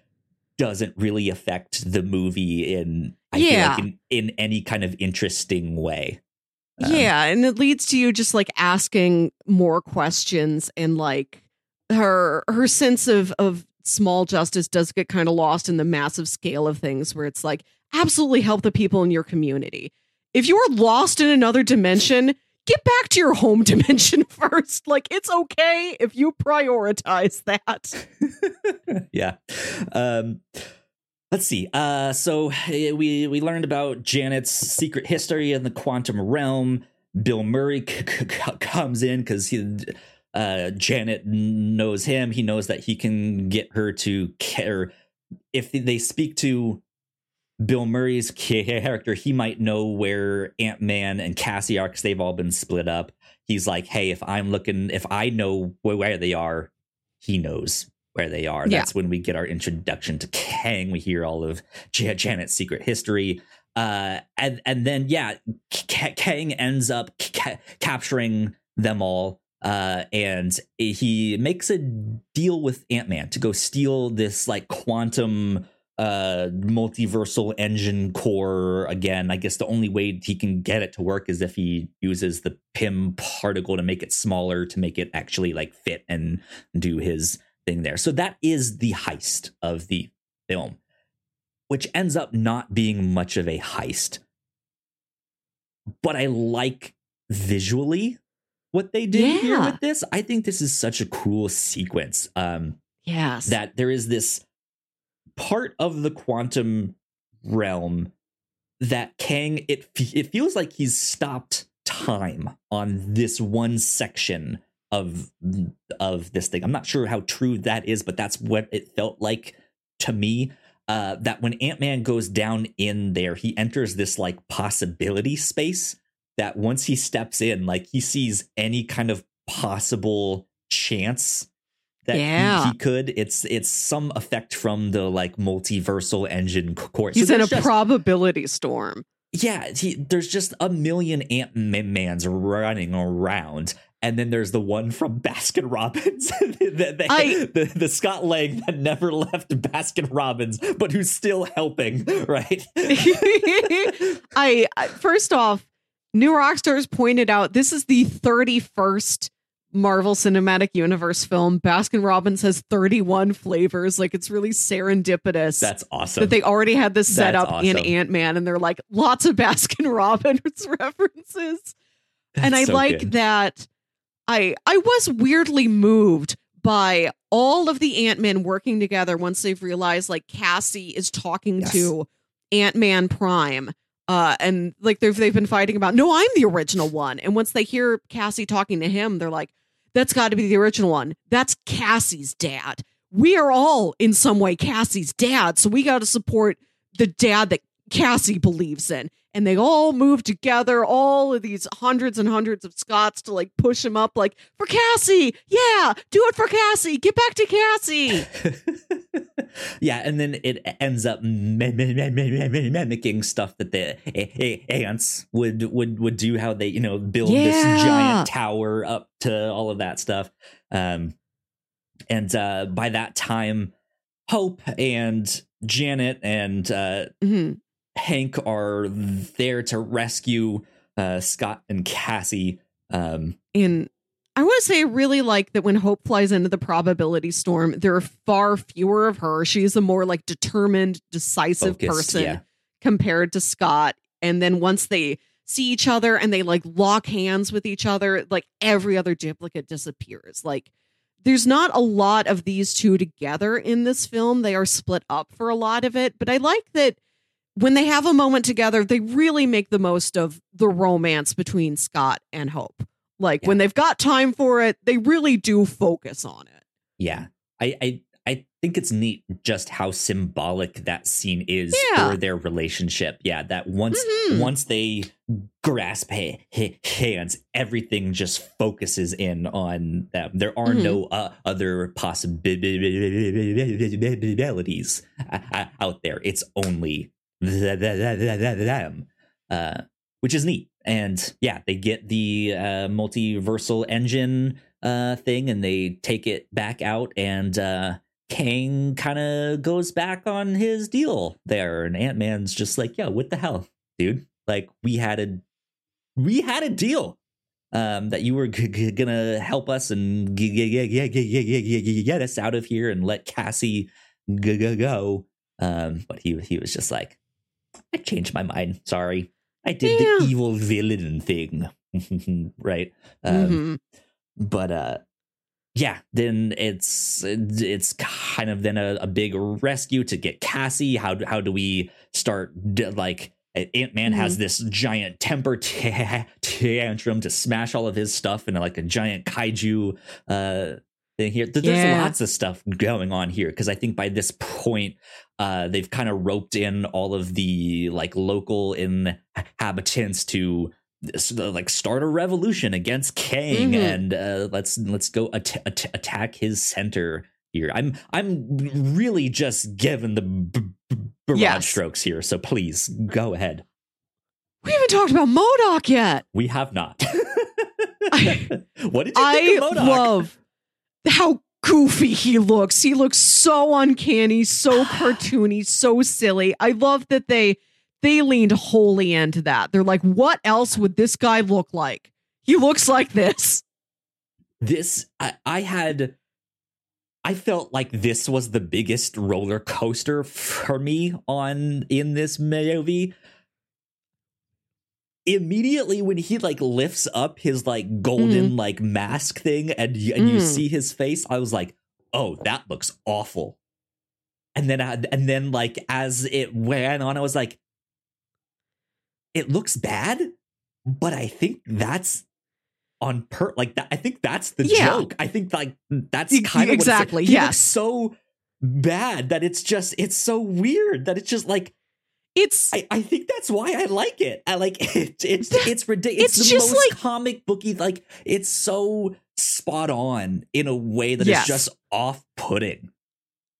doesn't really affect the movie in I Yeah. like in, in any kind of interesting way. Um, yeah, and it leads to you just like asking more questions and like her her sense of of small justice does get kind of lost in the massive scale of things where it's like absolutely help the people in your community. If you're lost in another dimension, get back to your home dimension first. Like it's okay if you prioritize that. yeah. Um, let's see. Uh, so eh, we we learned about Janet's secret history in the quantum realm. Bill Murray c- c- comes in because he. Uh, Janet knows him. He knows that he can get her to care. If they speak to Bill Murray's character, he might know where Ant Man and Cassie are because they've all been split up. He's like, hey, if I'm looking, if I know where they are, he knows where they are. Yeah. That's when we get our introduction to Kang. We hear all of J- Janet's secret history. Uh, and and then yeah, K- Kang ends up ca- capturing them all. Uh, and he makes a deal with Ant Man to go steal this like quantum uh multiversal engine core. Again i guess the only way he can get it to work is if he uses the Pym particle to make it smaller to make it actually like fit and do his thing there. So that is the heist of the film which ends up not being much of a heist. But i like visually what they did here with this. I think this is such a cool sequence um Yes. that there is this part of the quantum realm that Kang it it feels like he's stopped time on this one section of of this thing. I'm not sure how true that is, but that's what it felt like to me. Uh, that when Ant Man goes down in there, he enters this like possibility space. That once he steps in, like he sees any kind of possible chance that he- Yeah. he, could. It's it's some effect from the like multiversal engine core. So He's in a just- probability storm. yeah, he, there's just a million Ant Mans running around. And then there's the one from Baskin Robbins, the, the, I- the, the Scott Lang that never left Baskin Robbins, but who's still helping, right? I I- first off, New Rockstars pointed out this is the 31st Marvel Cinematic Universe film. Baskin Robbins has 31 flavors. Like it's really serendipitous That's awesome. that they already had this set That's up in. Ant Man, and they're like lots of Baskin Robbins references. and I so like good. that. I I was weirdly moved by all of the Ant Men working together once they've realized like Cassie is talking Yes. to Ant Man Prime. Uh, and like they've they've been fighting about no, I'm the original one. And once they hear Cassie talking to him, they're like, that's got to be the original one. That's Cassie's dad. We are all in some way Cassie's dad, so we got to support the dad that Cassie believes in. And they all move together, all of these hundreds and hundreds of Scots to like push him up, like, for Cassie, yeah, do it for Cassie, get back to Cassie. yeah, and then it ends up mimicking stuff that the ants would would would do. How they you know build yeah. this giant tower up to all of that stuff. Um, and uh, by that time, Hope and Janet and uh, mm-hmm. Hank are there to rescue uh, Scott and Cassie. Um, and I want to say, I really like that when Hope flies into the probability storm, there are far fewer of her. She's a more like determined, decisive Focused, person yeah. compared to Scott. And then once they see each other and they like lock hands with each other, like every other duplicate disappears. Like there's not a lot of these two together in this film. They are split up for a lot of it, but I like that when they have a moment together, they really make the most of the romance between Scott and Hope. Like yeah. when they've got time for it, they really do focus on it. Yeah. I, I I think it's neat just how symbolic that scene is yeah. for their relationship. Yeah, that once mm-hmm. once they grasp hey, hey, hands, everything just focuses in on them. There are mm-hmm. no uh, other possibilities out there. It's only them, uh, which is neat. And yeah, they get the uh, multiversal engine uh, thing and they take it back out and uh, Kang kind of goes back on his deal there, and Ant Man's just like, "Yo, what the hell, dude? Like, we had a we had a deal um, that you were g- g- gonna help us and g- get us out of here and let Cassie go." Um, but he he was just like, "I changed my mind. Sorry, I did yeah. the evil villain thing." right? Um, mm-hmm. But uh, yeah, then it's it's kind of then a, a big rescue to get Cassie. How how do we start like Ant Man mm-hmm. has this giant temper t- tantrum to smash all of his stuff into like a giant kaiju uh, thing here. There's yeah. lots of stuff going on here because I think by this point uh, they've kind of roped in all of the like local inhabitants to like start a revolution against Kang mm-hmm. and uh, let's let's go at- at- attack his center here. I'm I'm really just giving the b- b- broad yes. strokes here, so please go ahead. We haven't talked about MODOK yet. We have not. I, what did you I think of MODOK? love how goofy he looks. He looks so uncanny, so cartoony, so silly. I love that they they leaned wholly into that. They're like, what else would this guy look like? He looks like this. This, I, I had, I felt like this was the biggest roller coaster for me on in this movie. Immediately when he like lifts up his like golden mm. like mask thing and and mm. you see his face, I was like, oh, that looks awful. And then I, and then like as it went on, I was like, it looks bad, but I think that's on per like that. I think that's the yeah. joke. I think like that's kind of exactly yeah. so bad that it's just it's so weird that it's just like it's I, I think that's why I like it. I like it. It's it's ridiculous. It's, it's the just most like, comic booky. Like it's so spot on in a way that yes. is just off putting.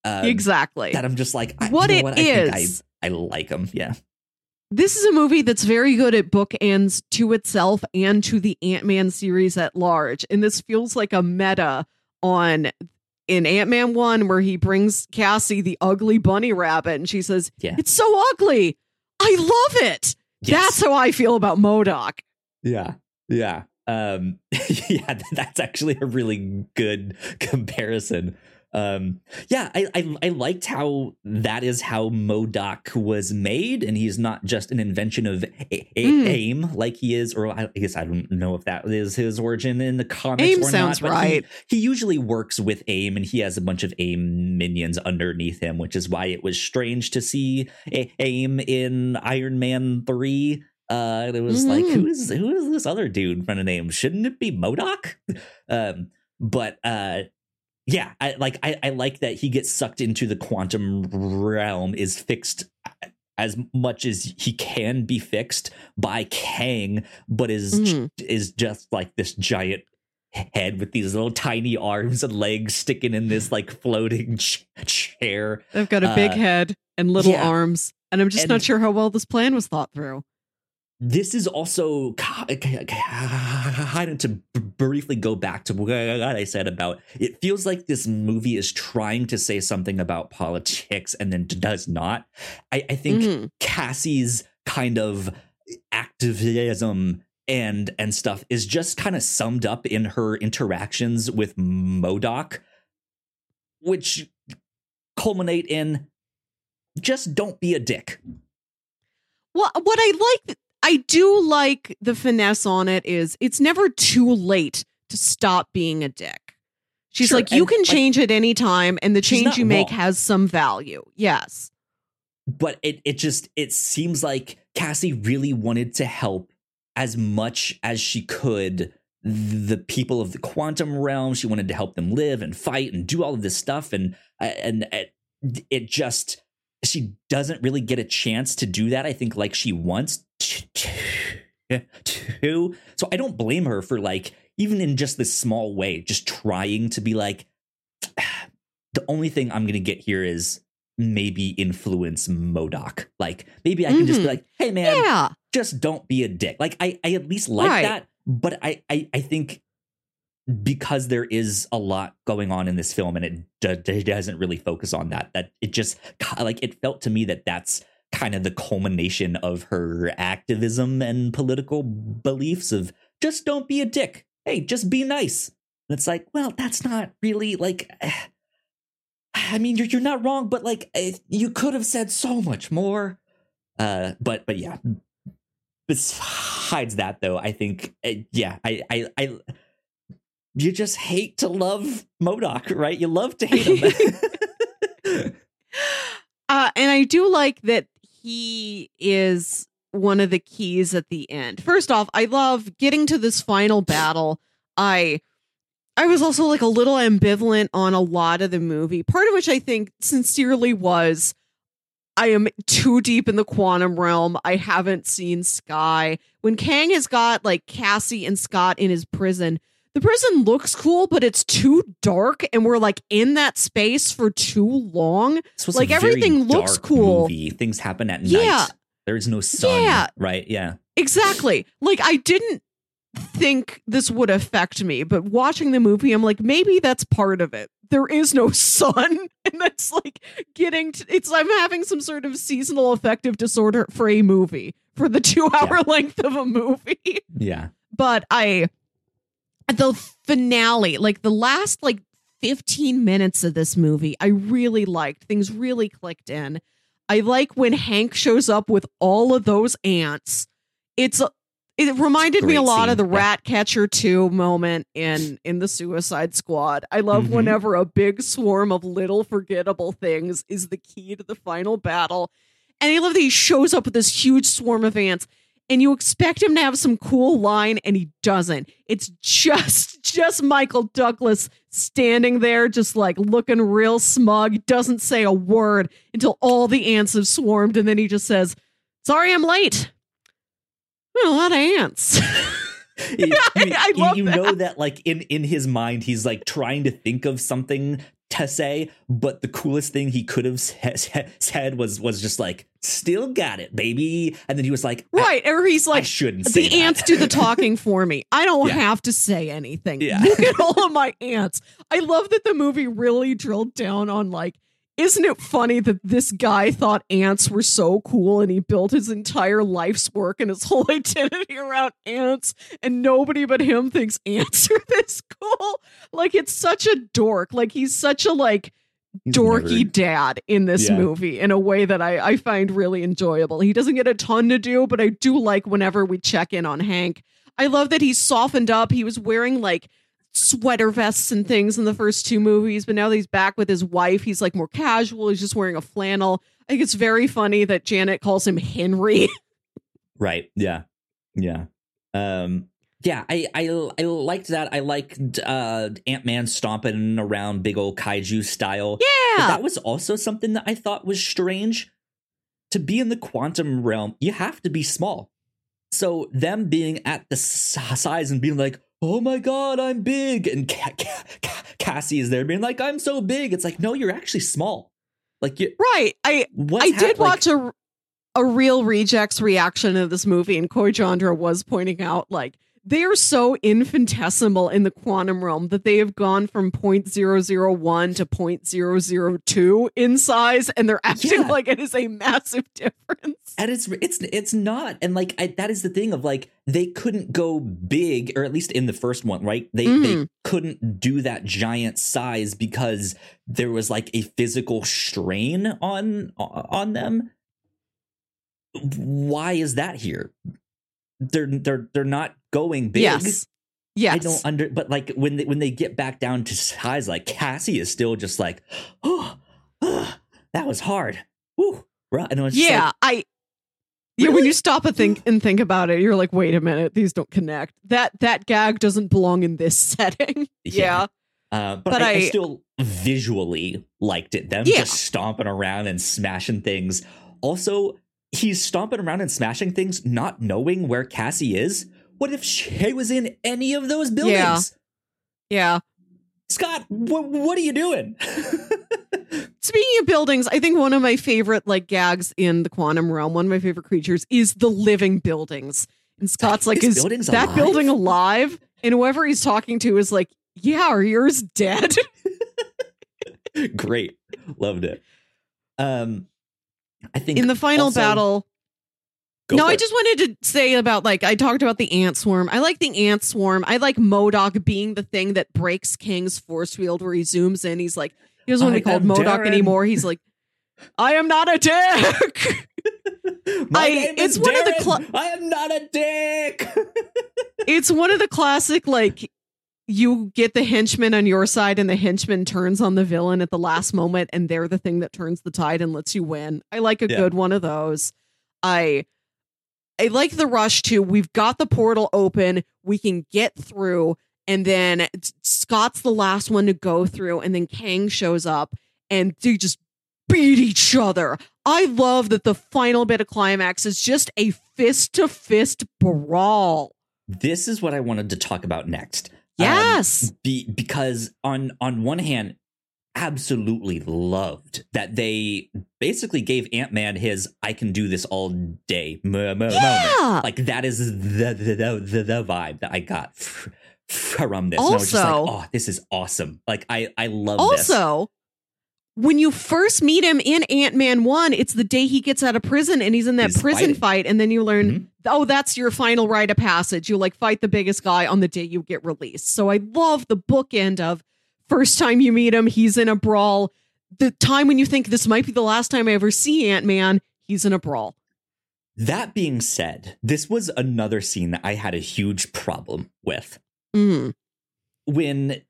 Um, exactly. That I'm just like I, what you know it what? I is. I, I like them. Yeah this is a movie that's very good at bookends to itself and to the Ant-Man series at large. And this feels like a meta on in Ant-Man 1 where he brings Cassie the ugly bunny rabbit and she says, yeah. "It's so ugly. I love it." Yes. That's how I feel about MODOK. Yeah. Yeah. Um yeah, that's actually a really good comparison um yeah I, I, I liked how that is how MODOK was made and he's not just an invention of a- a- mm. aim like he is or i guess i don't know if that is his origin in the comics aim or sounds not, right he, he, usually works with aim and he has a bunch of aim minions underneath him which is why it was strange to see a- aim in iron man 3 uh it was mm-hmm. like who is who is this other dude from a name shouldn't it be MODOK um but uh yeah, I like I, I like that he gets sucked into the quantum realm is fixed as much as he can be fixed by Kang, but is Mhm. is just like this giant head with these little tiny arms and legs sticking in this like floating ch- chair. They've got a big Uh, head and little yeah. arms. And I'm just And- not sure how well this plan was thought through. This is also kind of to briefly go back to what I said about it feels like this movie is trying to say something about politics and then does not. I, I think Mhm. Cassie's kind of activism and and stuff is just kind of summed up in her interactions with MODOK, which culminate in just don't be a dick. Well, what I like, I do like the finesse on it is it's never too late to stop being a dick. She's Sure, like, you can like, change at any time, and the change you make wrong. has some value. Yes. but it it just it seems like Cassie really wanted to help as much as she could the people of the quantum realm. She wanted to help them live and fight and do all of this stuff, and uh, and it, it just she doesn't really get a chance to do that. I think like she wants to. to. So I don't blame her for like even in just this small way, just trying to be like. The only thing I'm gonna get here is maybe influence MODOK. Like maybe I can just be Mhm. like, hey man, yeah. just don't be a dick. Like I, I at least like Right. that, but I, I, I think because there is a lot going on in this film and it, it doesn't really focus on that. That it just like it felt to me that that's kind of the culmination of her activism and political beliefs of just don't be a dick. Hey, just be nice. And it's like, well, that's not really like. I mean, you're you're not wrong, but like eh, you could have said so much more. Uh, but but yeah. Besides that, though, I think uh, yeah, I I I you just hate to love MODOK, right? You love to hate him. Uh, and I do like that he is one of the keys at the end. First off, I love getting to this final battle. I I was also like a little ambivalent on a lot of the movie. Part of which I think sincerely was I am too deep in the quantum realm. I haven't seen Sky. When Kang has got like Cassie and Scott in his prison, the prison looks cool, but it's too dark, and we're like in that space for too long. Like, everything looks cool. Movie. Things happen at Yeah. night. There is no sun. Yeah. Right. Yeah. Exactly. Like I didn't think this would affect me, but watching the movie, I'm like, maybe that's part of it. There is no sun, and that's like getting. To, it's I'm having some sort of seasonal affective disorder for a movie for the two hour length of a movie. Yeah. But I, the finale, like the last like 15 minutes of this movie, I really liked. Things really clicked in. I like when Hank shows up with all of those ants. It's a it reminded me a lot of the scene, yeah. rat catcher 2 moment in in the suicide squad i love Mhm. whenever a big swarm of little forgettable things is the key to the final battle and i love that he shows up with this huge swarm of ants and you expect him to have some cool line and he doesn't. It's just just michael douglas standing there just like looking real smug doesn't say a word until all the ants have swarmed and then he just says sorry i'm late. A lot of ants. You, I you- you know that like in in his mind he's like trying to think of something to say but the coolest thing he could have said was was just like still got it baby and then he was like right or he's like, I, shouldn't say the that. ants do the talking for me. I don't Yeah. have to say anything. Yeah. Look at all of my ants. I love that the movie really drilled down on like, isn't it funny that this guy thought ants were so cool and he built his entire life's work and his whole identity around ants and nobody but him thinks ants are this cool? Like it's such a dork. Like he's such a like He's dorky dad in this Yeah. movie in a way that I, I find really enjoyable. He doesn't get a ton to do, but I do like whenever we check in on Hank. I love that he's softened up. He was wearing like sweater vests and things in the first two movies, but now that he's back with his wife, he's like more casual. He's just wearing a flannel. I think it's very funny that Janet calls him Henry. Right. Yeah. Yeah. Um yeah, I I I liked that. I liked uh Ant-Man stomping around big old kaiju style. But Yeah. that was also something that I thought was strange to be in the quantum realm, you have to be small. So them being at the size and being like, "Oh my god, I'm big," and Ca- Ca- Cassie is there being like, "I'm so big." It's like, no, you're actually small. Like you, right. I I hap- did like- watch a a Reel Rejects reaction of this movie, and Coy Jandreau was pointing out like they are so infinitesimal in the quantum realm that they have gone from 0.001 to 0.002 in size, and they're acting Yeah. like it is a massive difference. and it's it's it's not and like I, that is the thing of like they couldn't go big or at least in the first one right they they Mhm. couldn't do that giant size because there was like a physical strain on on them why is that here they're they're they're not going big Yes. Yes. I don't under, but like when they when they get back down to size, like Cassie is still just like, oh, ah, that was hard. Woo, right? And it's yeah, like, I. Yeah, when you stop and think and think about it, you're like, wait a minute, these don't connect. That that gag doesn't belong in this setting. Yeah. yeah. uh, but, but I, I I- still visually liked it. Them Yeah. just stomping around and smashing things. Also, he's stomping around and smashing things, not knowing where Cassie is. What if she was in any of those buildings? Yeah. yeah. Scott, wh- what are you doing? Speaking of buildings, I think one of my favorite like gags in the quantum realm, one of my favorite creatures is the living buildings. And Scott's like, is that alive?" building alive? And whoever he's talking to is like, yeah, are yours dead? Great. Loved it. Um I think in the final also- battle. No, I just wanted to say about like I talked about the ant swarm. I like the ant swarm. I like MODOK being the thing that breaks King's force field where he zooms in. He's like, he doesn't want to be called MODOK Darren. anymore. He's like, I am not a dick. I- it's one of the cla- I am not a dick. it's one of the classic like you get the henchman on your side and the henchman turns on the villain at the last moment and they're the thing that turns the tide and lets you win. I like a Yeah. good one of those. I I like the rush too. We've got the portal open. We can get through and then Scott's the last one to go through and then Kang shows up and they just beat each other. I love that the final bit of climax is just a fist to fist brawl. this is what I wanted to talk about next. Um, Yes. be, because on on one hand, absolutely loved that they basically gave Ant Man his "I can do this all day" mo- moment. Yeah. Like that is the the, the the the vibe that I got f- from this. and I was just like, Also- oh, this is awesome. Like I I love this. When you first meet him in Ant Man 1, it's the day he gets out of prison and he's in that He's prison fighting. fight. And then you learn, Mhm. oh, that's your final rite of passage. You like fight the biggest guy on the day you get released. So I love the bookend of first time you meet him, he's in a brawl. The time when you think this might be the last time I ever see Ant Man, he's in a brawl. That being said, this was another scene that I had a huge problem with. Mm. when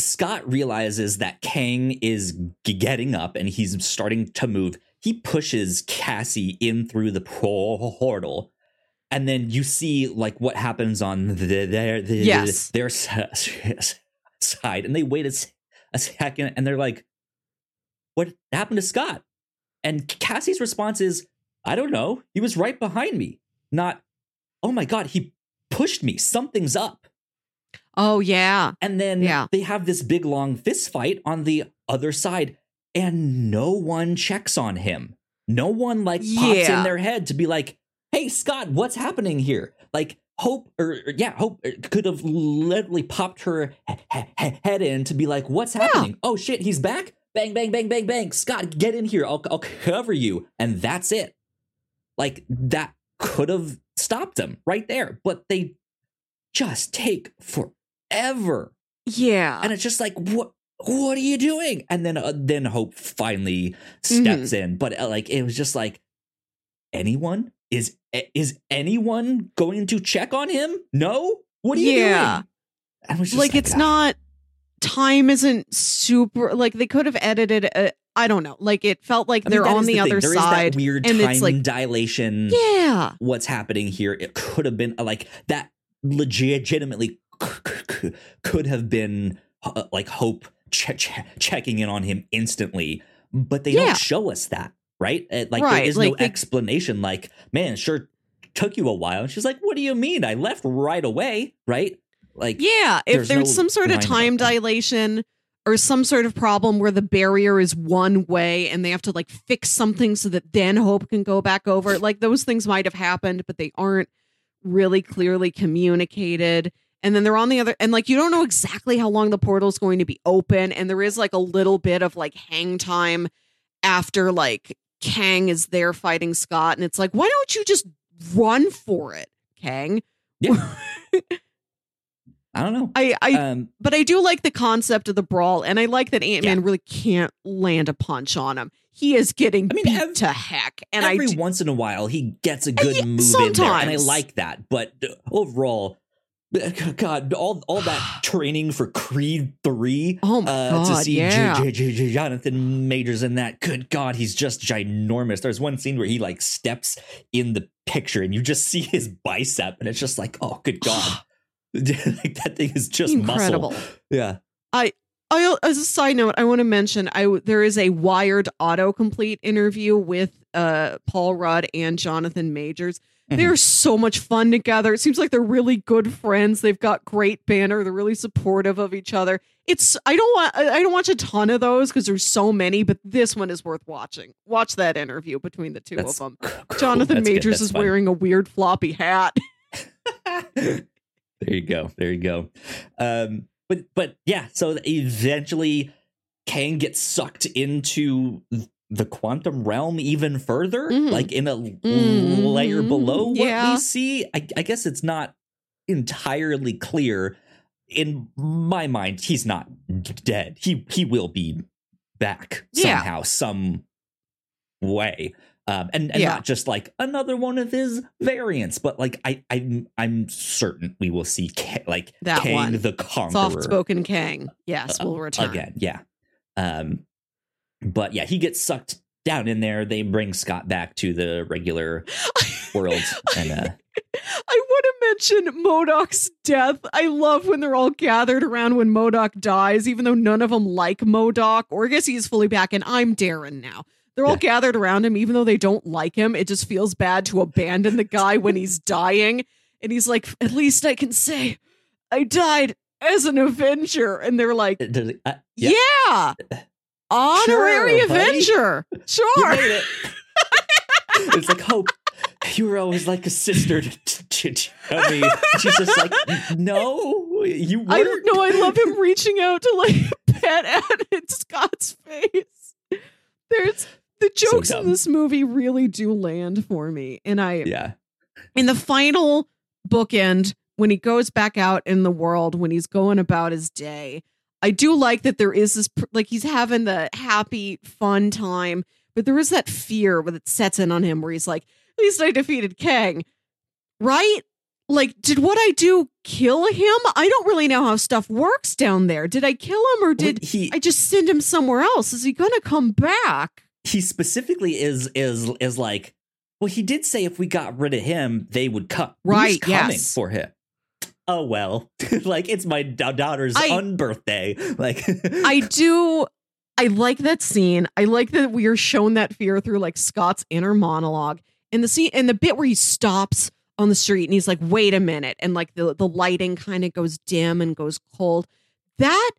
Scott realizes that Kang is g- getting up and he's starting to move, he pushes Cassie in through the portal. And then you see like what happens on the, their the, Yes. their side, and they wait a second, and they're like, "What happened to Scott?" And Cassie's response is, "I don't know. He was right behind me. Not, oh my god, he pushed me. Something's up." Oh, yeah. And then Yeah. they have this big long fist fight on the other side, and no one checks on him. No one like pops Yeah. in their head to be like, "Hey, Scott, what's happening here?" Like Hope, or, or- yeah, Hope uh, could have literally popped her he- he- head in to be like, "What's happening? Oh shit, he's back!" Bang, bang, bang, bang, bang. Scott, get in here. I'll I'll cover you, and that's it. Like that could have stopped them right there, but they just take forever Yeah. and it's just like what what are you doing? And then uh, then hope finally steps in. But uh, like it was just like anyone? Is is anyone going to check on him? No? What are you Yeah. doing? I was just like it's ah. not time isn't super like they could have edited it i don't know. Like it felt like I they're that on the, thing. other There side weird and time it's like- dilation yeah. what's happening here. It could have been uh, like that legitimately could have been uh, like hope che- che- checking in on him instantly but they Yeah. don't show us that right? Uh, Like Right, there is like no they- explanation. Like, man, sure took you a while. And she's like, "What do you mean? I left right away, right?" Like, Yeah, if There's there's, no some sort of time dilation or some sort of problem where the barrier is one way and they have to like fix something so that then Hope can go back over, like those things might have happened, but they aren't really clearly communicated. And then they're on the other, and like you don't know exactly how long the portal's going to be open. And there is like a little bit of like hang time after like Kang is there fighting Scott. And it's like, why don't you just run for it, Kang? yeah I don't know. I, I um, but I do like the concept of the brawl, and I like that Ant Man Yeah. really can't land a punch on him. He is getting I mean, beat ev- to heck, and I every do, once in a while he gets a good yeah, move in there, and I like that. But overall, God, all all that training for Creed three. oh my uh, god, to see yeah, J- J- J- Jonathan Majors in that. Good God, he's just ginormous. There's one scene where he like steps in the picture and you just see his bicep, and it's just like, oh, good God. like that thing is just incredible. muscle. Yeah. I I, as a side note, I want to mention I there is a Wired autocomplete interview with uh Paul Rudd and Jonathan Majors. Mhm. They're so much fun together. It seems like they're really good friends. They've got great banner. They're really supportive of each other. It's I don't want I I don't watch a ton of those because there's so many, but this one is worth watching. Watch that interview between the two That's of them. cool. Jonathan That's. Majors is fun. wearing a weird floppy hat. there you go. There you go. Um, but but yeah, so eventually Kang gets sucked into the quantum realm even further, Mhm. like in a Mhm. layer below what Yeah. we see. I, I guess it's not entirely clear. In my mind, he's not dead. He he will be back Yeah. somehow, some way. Um, and and Yeah. not just like another one of his variants, but like I I'm I'm certain we will see Ka- like That Kang one. the Conqueror Soft spoken Kang. Yes, uh, will return. again. Yeah. Um, but yeah, he gets sucked down in there. They bring Scott back to the regular world, and uh, I want to mention MODOK's death. I love when they're all gathered around when MODOK dies, even though none of them like MODOK, or I guess he's fully back, and I'm Darren now. They're all Yeah. gathered around him, even though they don't like him. It just feels bad to abandon the guy when he's dying. And he's like, at least I can say I died as an Avenger. And they're like, uh, yeah, yeah, honorary Sure, buddy. Avenger. you Sure. made it. it's like hope. You were always like a sister to, to, to me. She's just like, no, you I weren't. know. I love him reaching out to like pet at Scott's face. There's the jokes dumb. in this movie really do land for me, and I Yeah, in the final bookend when he goes back out in the world when he's going about his day. I do like that there is this like he's having the happy fun time, but there is that fear that sets in on him where he's like, "At least I defeated Kang." Right? Like did what I do kill him? I don't really know how stuff works down there. Did I kill him or did he I just send him somewhere else? Is he going to come back? he specifically is is is like well he did say if we got rid of him they would cut Right, Who's coming yes. for him oh well like it's my da- daughter's I- unbirthday like I do. I like that scene. I like that we are shown that fear through like Scott's inner monologue and the scene and the bit where he stops on the street and he's like, "Wait a minute," and like the the lighting kind of goes dim and goes cold. That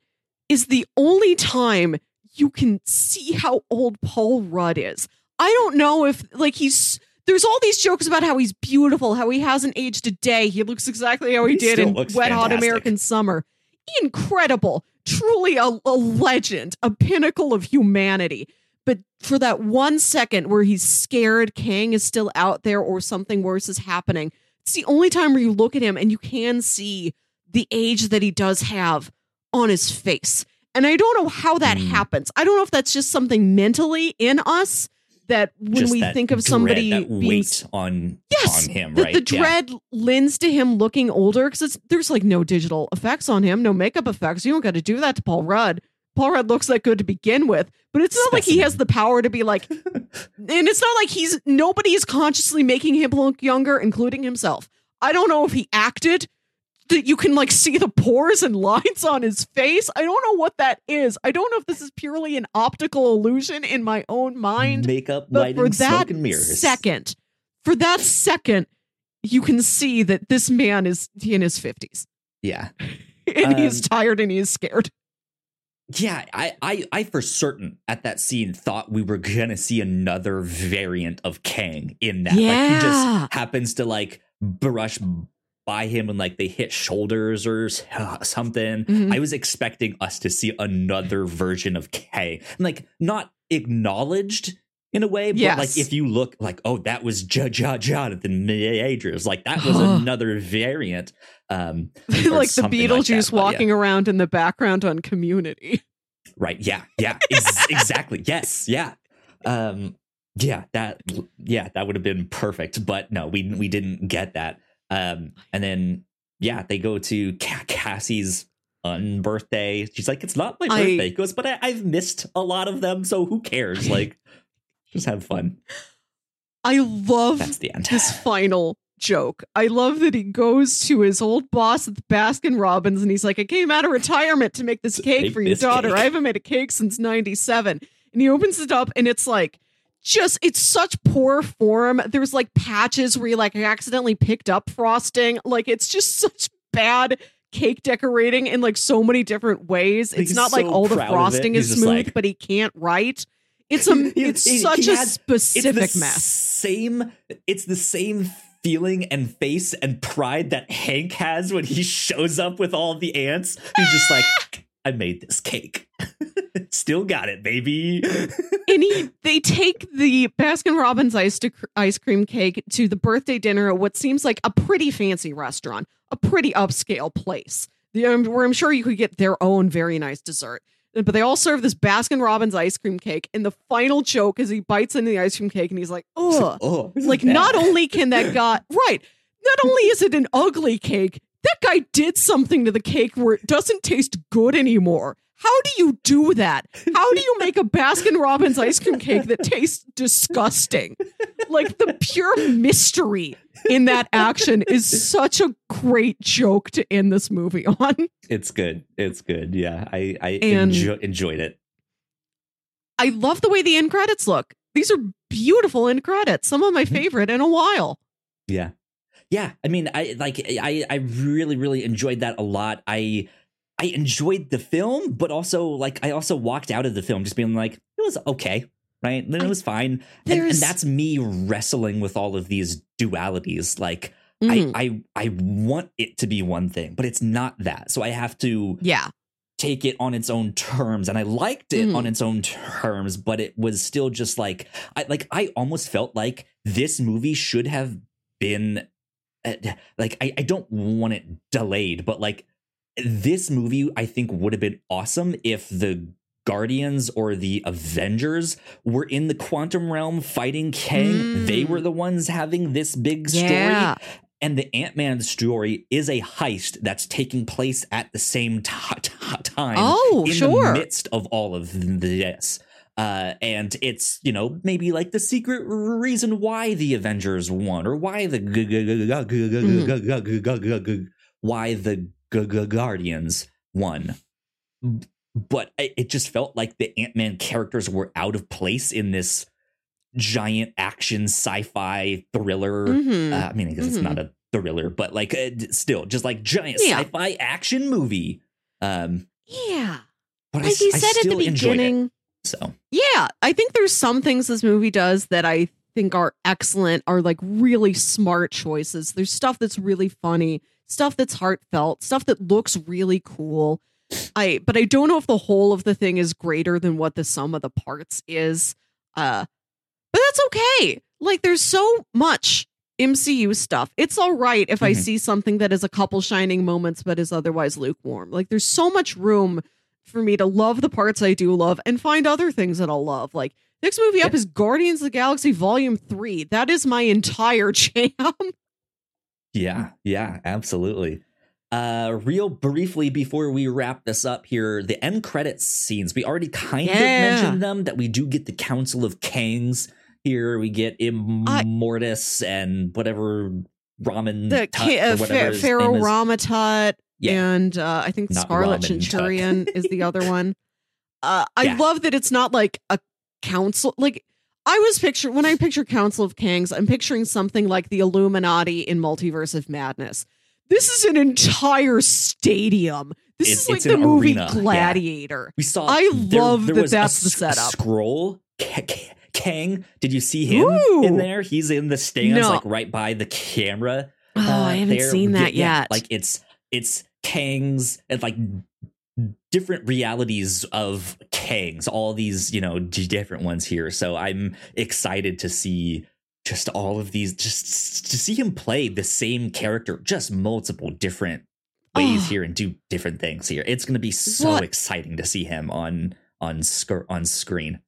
is the only time you can see how old Paul Rudd is. I don't know if like he's. There's all these jokes about how he's beautiful, how he hasn't aged a day. He looks exactly how he, He did in Wet Hot. American Summer. Incredible truly a, a legend, a pinnacle of humanity. But for that one second where he's scared, Kang is still out there or something worse is happening, it's the only time where you look at him and you can see the age that he does have on his face. And I don't know how that Mm. happens. I don't know if that's just something mentally in us that when Just we that think of dread, somebody that being weight on Yes, on him right the Yeah. dread lends to him looking older because there's like no digital effects on him, no makeup effects. You don't got to do that to Paul Rudd. Paul Rudd looks that good to begin with, but it's not like he has the power to be like, and it's not like he's nobody is consciously making him look younger, including himself. I don't know if he acted that you can like see the pores and lines on his face. I don't know what that is. I don't know if this is purely an optical illusion in my own mind. Makeup, But lighting, for that smoke, and mirrors. second, for that second, you can see that this man is in his 50s Yeah. and Um, tired and he's scared. Yeah, I, I, I for certain at that scene thought we were gonna see another variant of Kang in that. Like he just happens to like brush by him and like they hit shoulders or something. Mhm. I was expecting us to see another version of Kang, and like not acknowledged in a way, but Yes. like if you look like, oh, that was J- J- Jonathan Majors, like that was another variant. Um, like the like Beetlejuice that, but yeah. walking around in the background on community. Right. Yeah. Yeah. Ex- exactly. Yes. Yeah. Um. Yeah. That. Yeah. That would have been perfect. But no, we we didn't get that. Um. And then yeah, they go to Cassie's unbirthday. She's like, "It's not my I- birthday." He goes, "But I, I've missed a lot of them, so who cares? Like, just have fun." I love That's the end. this final joke. I love that he goes to his old boss at the Baskin Robbins and he's like, I came out of retirement to make this cake Make for your daughter. cake." I haven't made a cake since 97. And he opens it up and it's like, just it's such poor form. There's like patches where you like accidentally picked up frosting. Like it's just such bad cake decorating in like so many different ways. It's He's not like all the proud of it. frosting is smooth, like- but he can't write. It's a it's he- such he a specific it's mess. Same. It's the same feeling and face and pride that Hank has when he shows up with all the ants. He's just like, I made this cake. Still got it, baby. and he they take the Baskin Robbins ice to, ice cream cake to the birthday dinner at what seems like a pretty fancy restaurant, a pretty upscale place. The, um, where I'm sure you could get their own very nice dessert. But they all serve this Baskin Robbins ice cream cake, and the final joke is he bites into the ice cream cake and he's like, oh, this is like not only can that guy right, not only is it an ugly cake, that guy did something to the cake where it doesn't taste good anymore. How do you do that? How do you make a Baskin Robbins ice cream cake that tastes disgusting? Like the pure mystery in that action is such a great joke to end this movie on. It's good. It's good. Yeah, I I And- enjo- enjoyed it. I love the way the end credits look. These are beautiful end credits. Some of my Mm-hmm. favorite in a while. Yeah. Yeah. I mean, I like I I really, really enjoyed that a lot. I I enjoyed the film, but also like I also walked out of the film just being like, it was okay. Right. Then it was fine. And, and that's me wrestling with all of these dualities. Like Mhm. I, I I want it to be one thing, but it's not that. So I have to yeah. take it on its own terms and i liked it Mhm. on its own terms but it was still just like i like i almost felt like this movie should have been like I, I don't want it delayed but like this movie i think would have been awesome if the guardians or the avengers were in the quantum realm fighting kang Mm. they were the ones having this big story Yeah. and the Ant-Man story is a heist that's taking place at the same t- t- time Oh, in sure. the midst of all of this. Uh, and it's, you know, maybe like the secret reason why the Avengers won or why the why the Guardians won. But it just felt like the Ant Man characters were out of place in this giant action sci-fi thriller. Mm-hmm. Uh, I mean, because mm-hmm. it's not a thriller, but like uh, still, just like giant yeah. sci-fi action movie. Um, yeah, but like I, you said I at the beginning, so Yeah. I think there's some things this movie does that I think are excellent, are like really smart choices. There's stuff that's really funny, stuff that's heartfelt, stuff that looks really cool. I but I don't know if the whole of the thing is greater than what the sum of the parts is. Uh but that's okay. Like there's so much MCU stuff. It's all right if I Mhm. see something that is a couple shining moments but is otherwise lukewarm. Like there's so much room for me to love the parts I do love and find other things that I'll love. Like next movie up is Guardians of the Galaxy Volume 3. That is my entire jam. yeah, yeah, absolutely. Uh, real briefly before we wrap this up here, the end credits scenes. We already kind of mentioned them that we do get the Council of Kangs here. We get Immortus and whatever Ramen the Tut uh, or whatever Fa- his Pharaoh is. Yeah. and uh, I think Not Scarlet. Centurion is the other one. Uh, I Yeah. love that it's not like a council. Like I was picture when I picture Council of Kangs, I'm picturing something like the Illuminati in Multiverse of Madness. This is an entire stadium. This It's- is like the movie arena, yeah. Gladiator. We saw. I there- love there that was a that's the setup. Scroll. Kang, did you see him Ooh. in there? He's in the stands, No. like right by the camera. Oh, uh, I haven't there. seen that Yeah, yet. Like it's it's Kangs and like different realities of Kangs, all these, you know, different ones here. So I'm excited to see just all of these just to see him play the same character just multiple different ways Oh. here and do different things here. It's going to be so What? exciting to see him on on sc- on screen.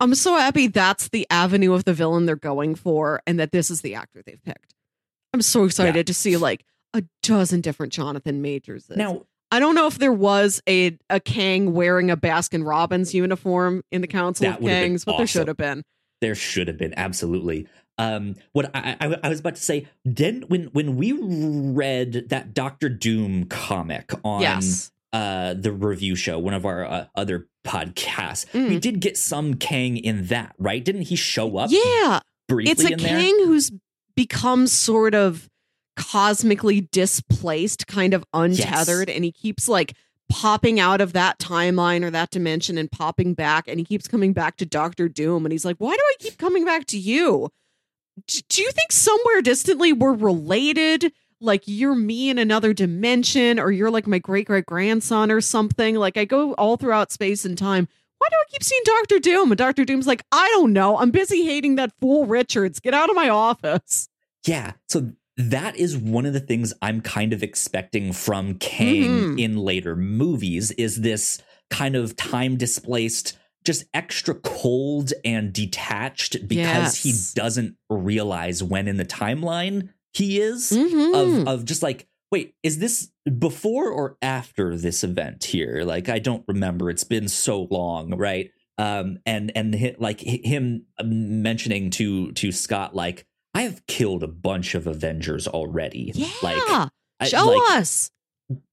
I'm so happy that's the avenue of the villain they're going for, and that this is the actor they've picked. I'm so excited to see like a dozen different Jonathan Majors. Now, I don't know if there was a a Kang wearing a Baskin Robbins uniform in the Council of Kangs, but there should have been. there should have been absolutely um what I, I i was about to say then when when we read that dr doom comic on yes. uh the review show one of our uh, other podcasts we Mm. did get some kang in that right didn't he show up Yeah. briefly It's a in there Kang who's become sort of cosmically displaced, kind of untethered, and he keeps like popping out of that timeline or that dimension and popping back, and he keeps coming back to Doctor Doom, and he's like, "Why do I keep coming back to you? Do you think somewhere distantly we're related?" Like you're me in another dimension, or you're like my great great grandson or something. Like I go all throughout space and time. Why do I keep seeing Doctor Doom? And Doctor Doom's like, I don't know. I'm busy hating that fool Richards. Get out of my office. Yeah. So that is one of the things I'm kind of expecting from Kang Mhm. in later movies is this kind of time displaced just extra cold and detached because he doesn't realize when in the timeline he is Mhm. of of just like wait is this before or after this event here like i don't remember it's been so long right um and and like him mentioning to to scott like i have killed a bunch of avengers already yeah. like I- Show like, us.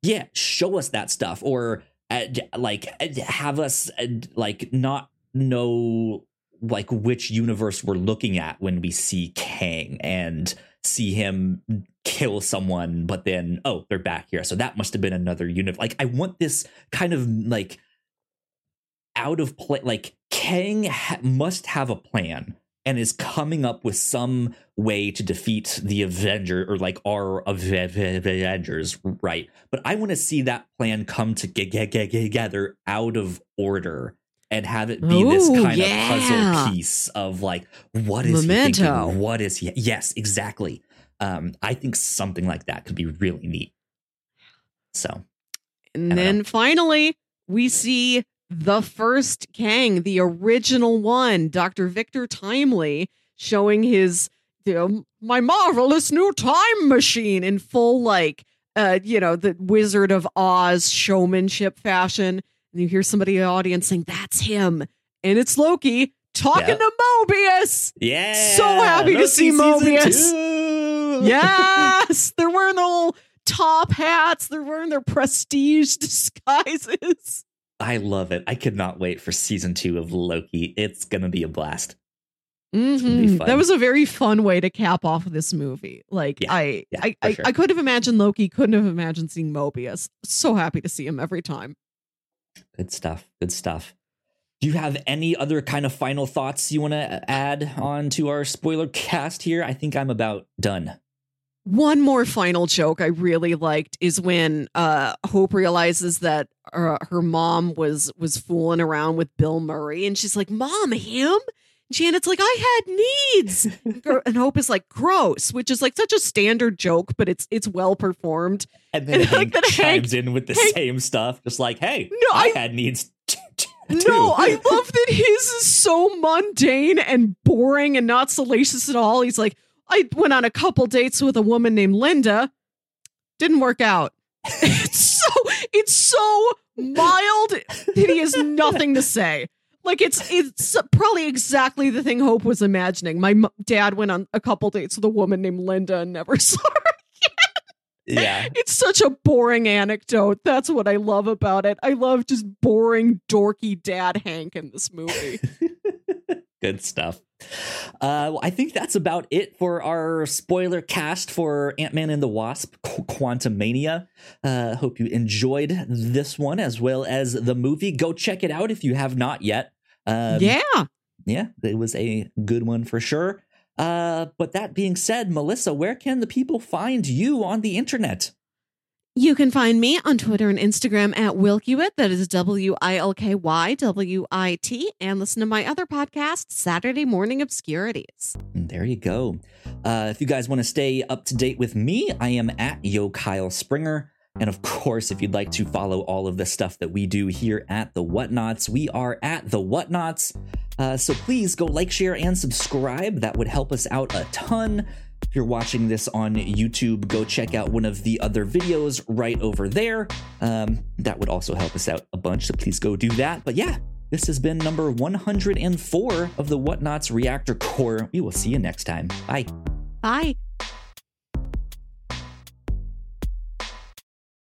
yeah show us that stuff or uh, like uh, have us uh, like not know like which universe we're looking at when we see kang and see him kill someone but then oh they're back here so that must have been another unit like i want this kind of like out of play like kang ha- must have a plan and is coming up with some way to defeat the Avenger or like our Avengers, right? But I want to see that plan come to get, get, get, together out of order and have it be this kind yeah. of puzzle piece of like, what is he Memento. thinking? What is he? Yes, exactly. Um, I think something like that could be really neat. So And then finally, we see the first Kang, the original one, Dr. Victor Timely, showing his you know, my marvelous new time machine in full like uh, you know, the Wizard of Oz showmanship fashion. And you hear somebody in the audience saying, That's him. And it's Loki talking Yep. to Mobius. yeah, So happy to see Mobius. two! Yes, they're wearing their little top hats. They're wearing their prestige disguises. I love it. I could not wait for season two of Loki. It's gonna be a blast. Mhm. be. That was a very fun way to cap off this movie. Like Yeah, I, yeah, I, I, sure. I could have imagined Loki. Couldn't have imagined seeing Mobius. So happy to see him every time. Good stuff. Good stuff. Do you have any other kind of final thoughts you want to add on to our spoiler cast here? I think I'm about done. One more final joke I really liked is when uh, Hope realizes that uh, her mom was was fooling around with Bill Murray, and she's like, "Mom, him." Janet's like, I had needs. and Hope is like, gross, which is like such a standard joke, but it's it's well performed. And then And Hank like that Hank- chimes in with the Hank- same stuff, just like, "Hey, No, I, I- had needs t- t- too." No, I love that his is so mundane and boring and not salacious at all. He's like, I went on a couple dates with a woman named Linda. Didn't work out. it's so mild that he has nothing to say. Like it's it's probably exactly the thing Hope was imagining. My m- dad went on a couple dates with a woman named Linda and never saw her. again. Yeah. It's such a boring anecdote. That's what I love about it. I love just boring, dorky dad Hank in this movie. Good stuff. Uh, well, I think that's about it for our spoiler cast for Ant Man and the Wasp Qu- Quantumania. Uh, hope you enjoyed this one as well as the movie. Go check it out if you have not yet. Um, yeah. Yeah, it was a good one for sure. Uh, but that being said, Melissa, where can the people find you on the internet? You can find me on Twitter and Instagram at Wilkywit. That is W I L K Y W I T. And listen to my other podcast, Saturday Morning Obscurities. There you go. Uh, if you guys want to stay up to date with me, I am at Yo Kyle Springer. And of course, if you'd like to follow all of the stuff that we do here at The Whatnauts, we are at The Whatnauts. Uh, so please go like, share, and subscribe. That would help us out a ton. If you're watching this on YouTube, go check out one of the other videos right over there. Um, that would also help us out a bunch. So please go do that. But yeah, this has been number 104 of the Whatnauts Reactor Corps. We will see you next time. Bye. Bye.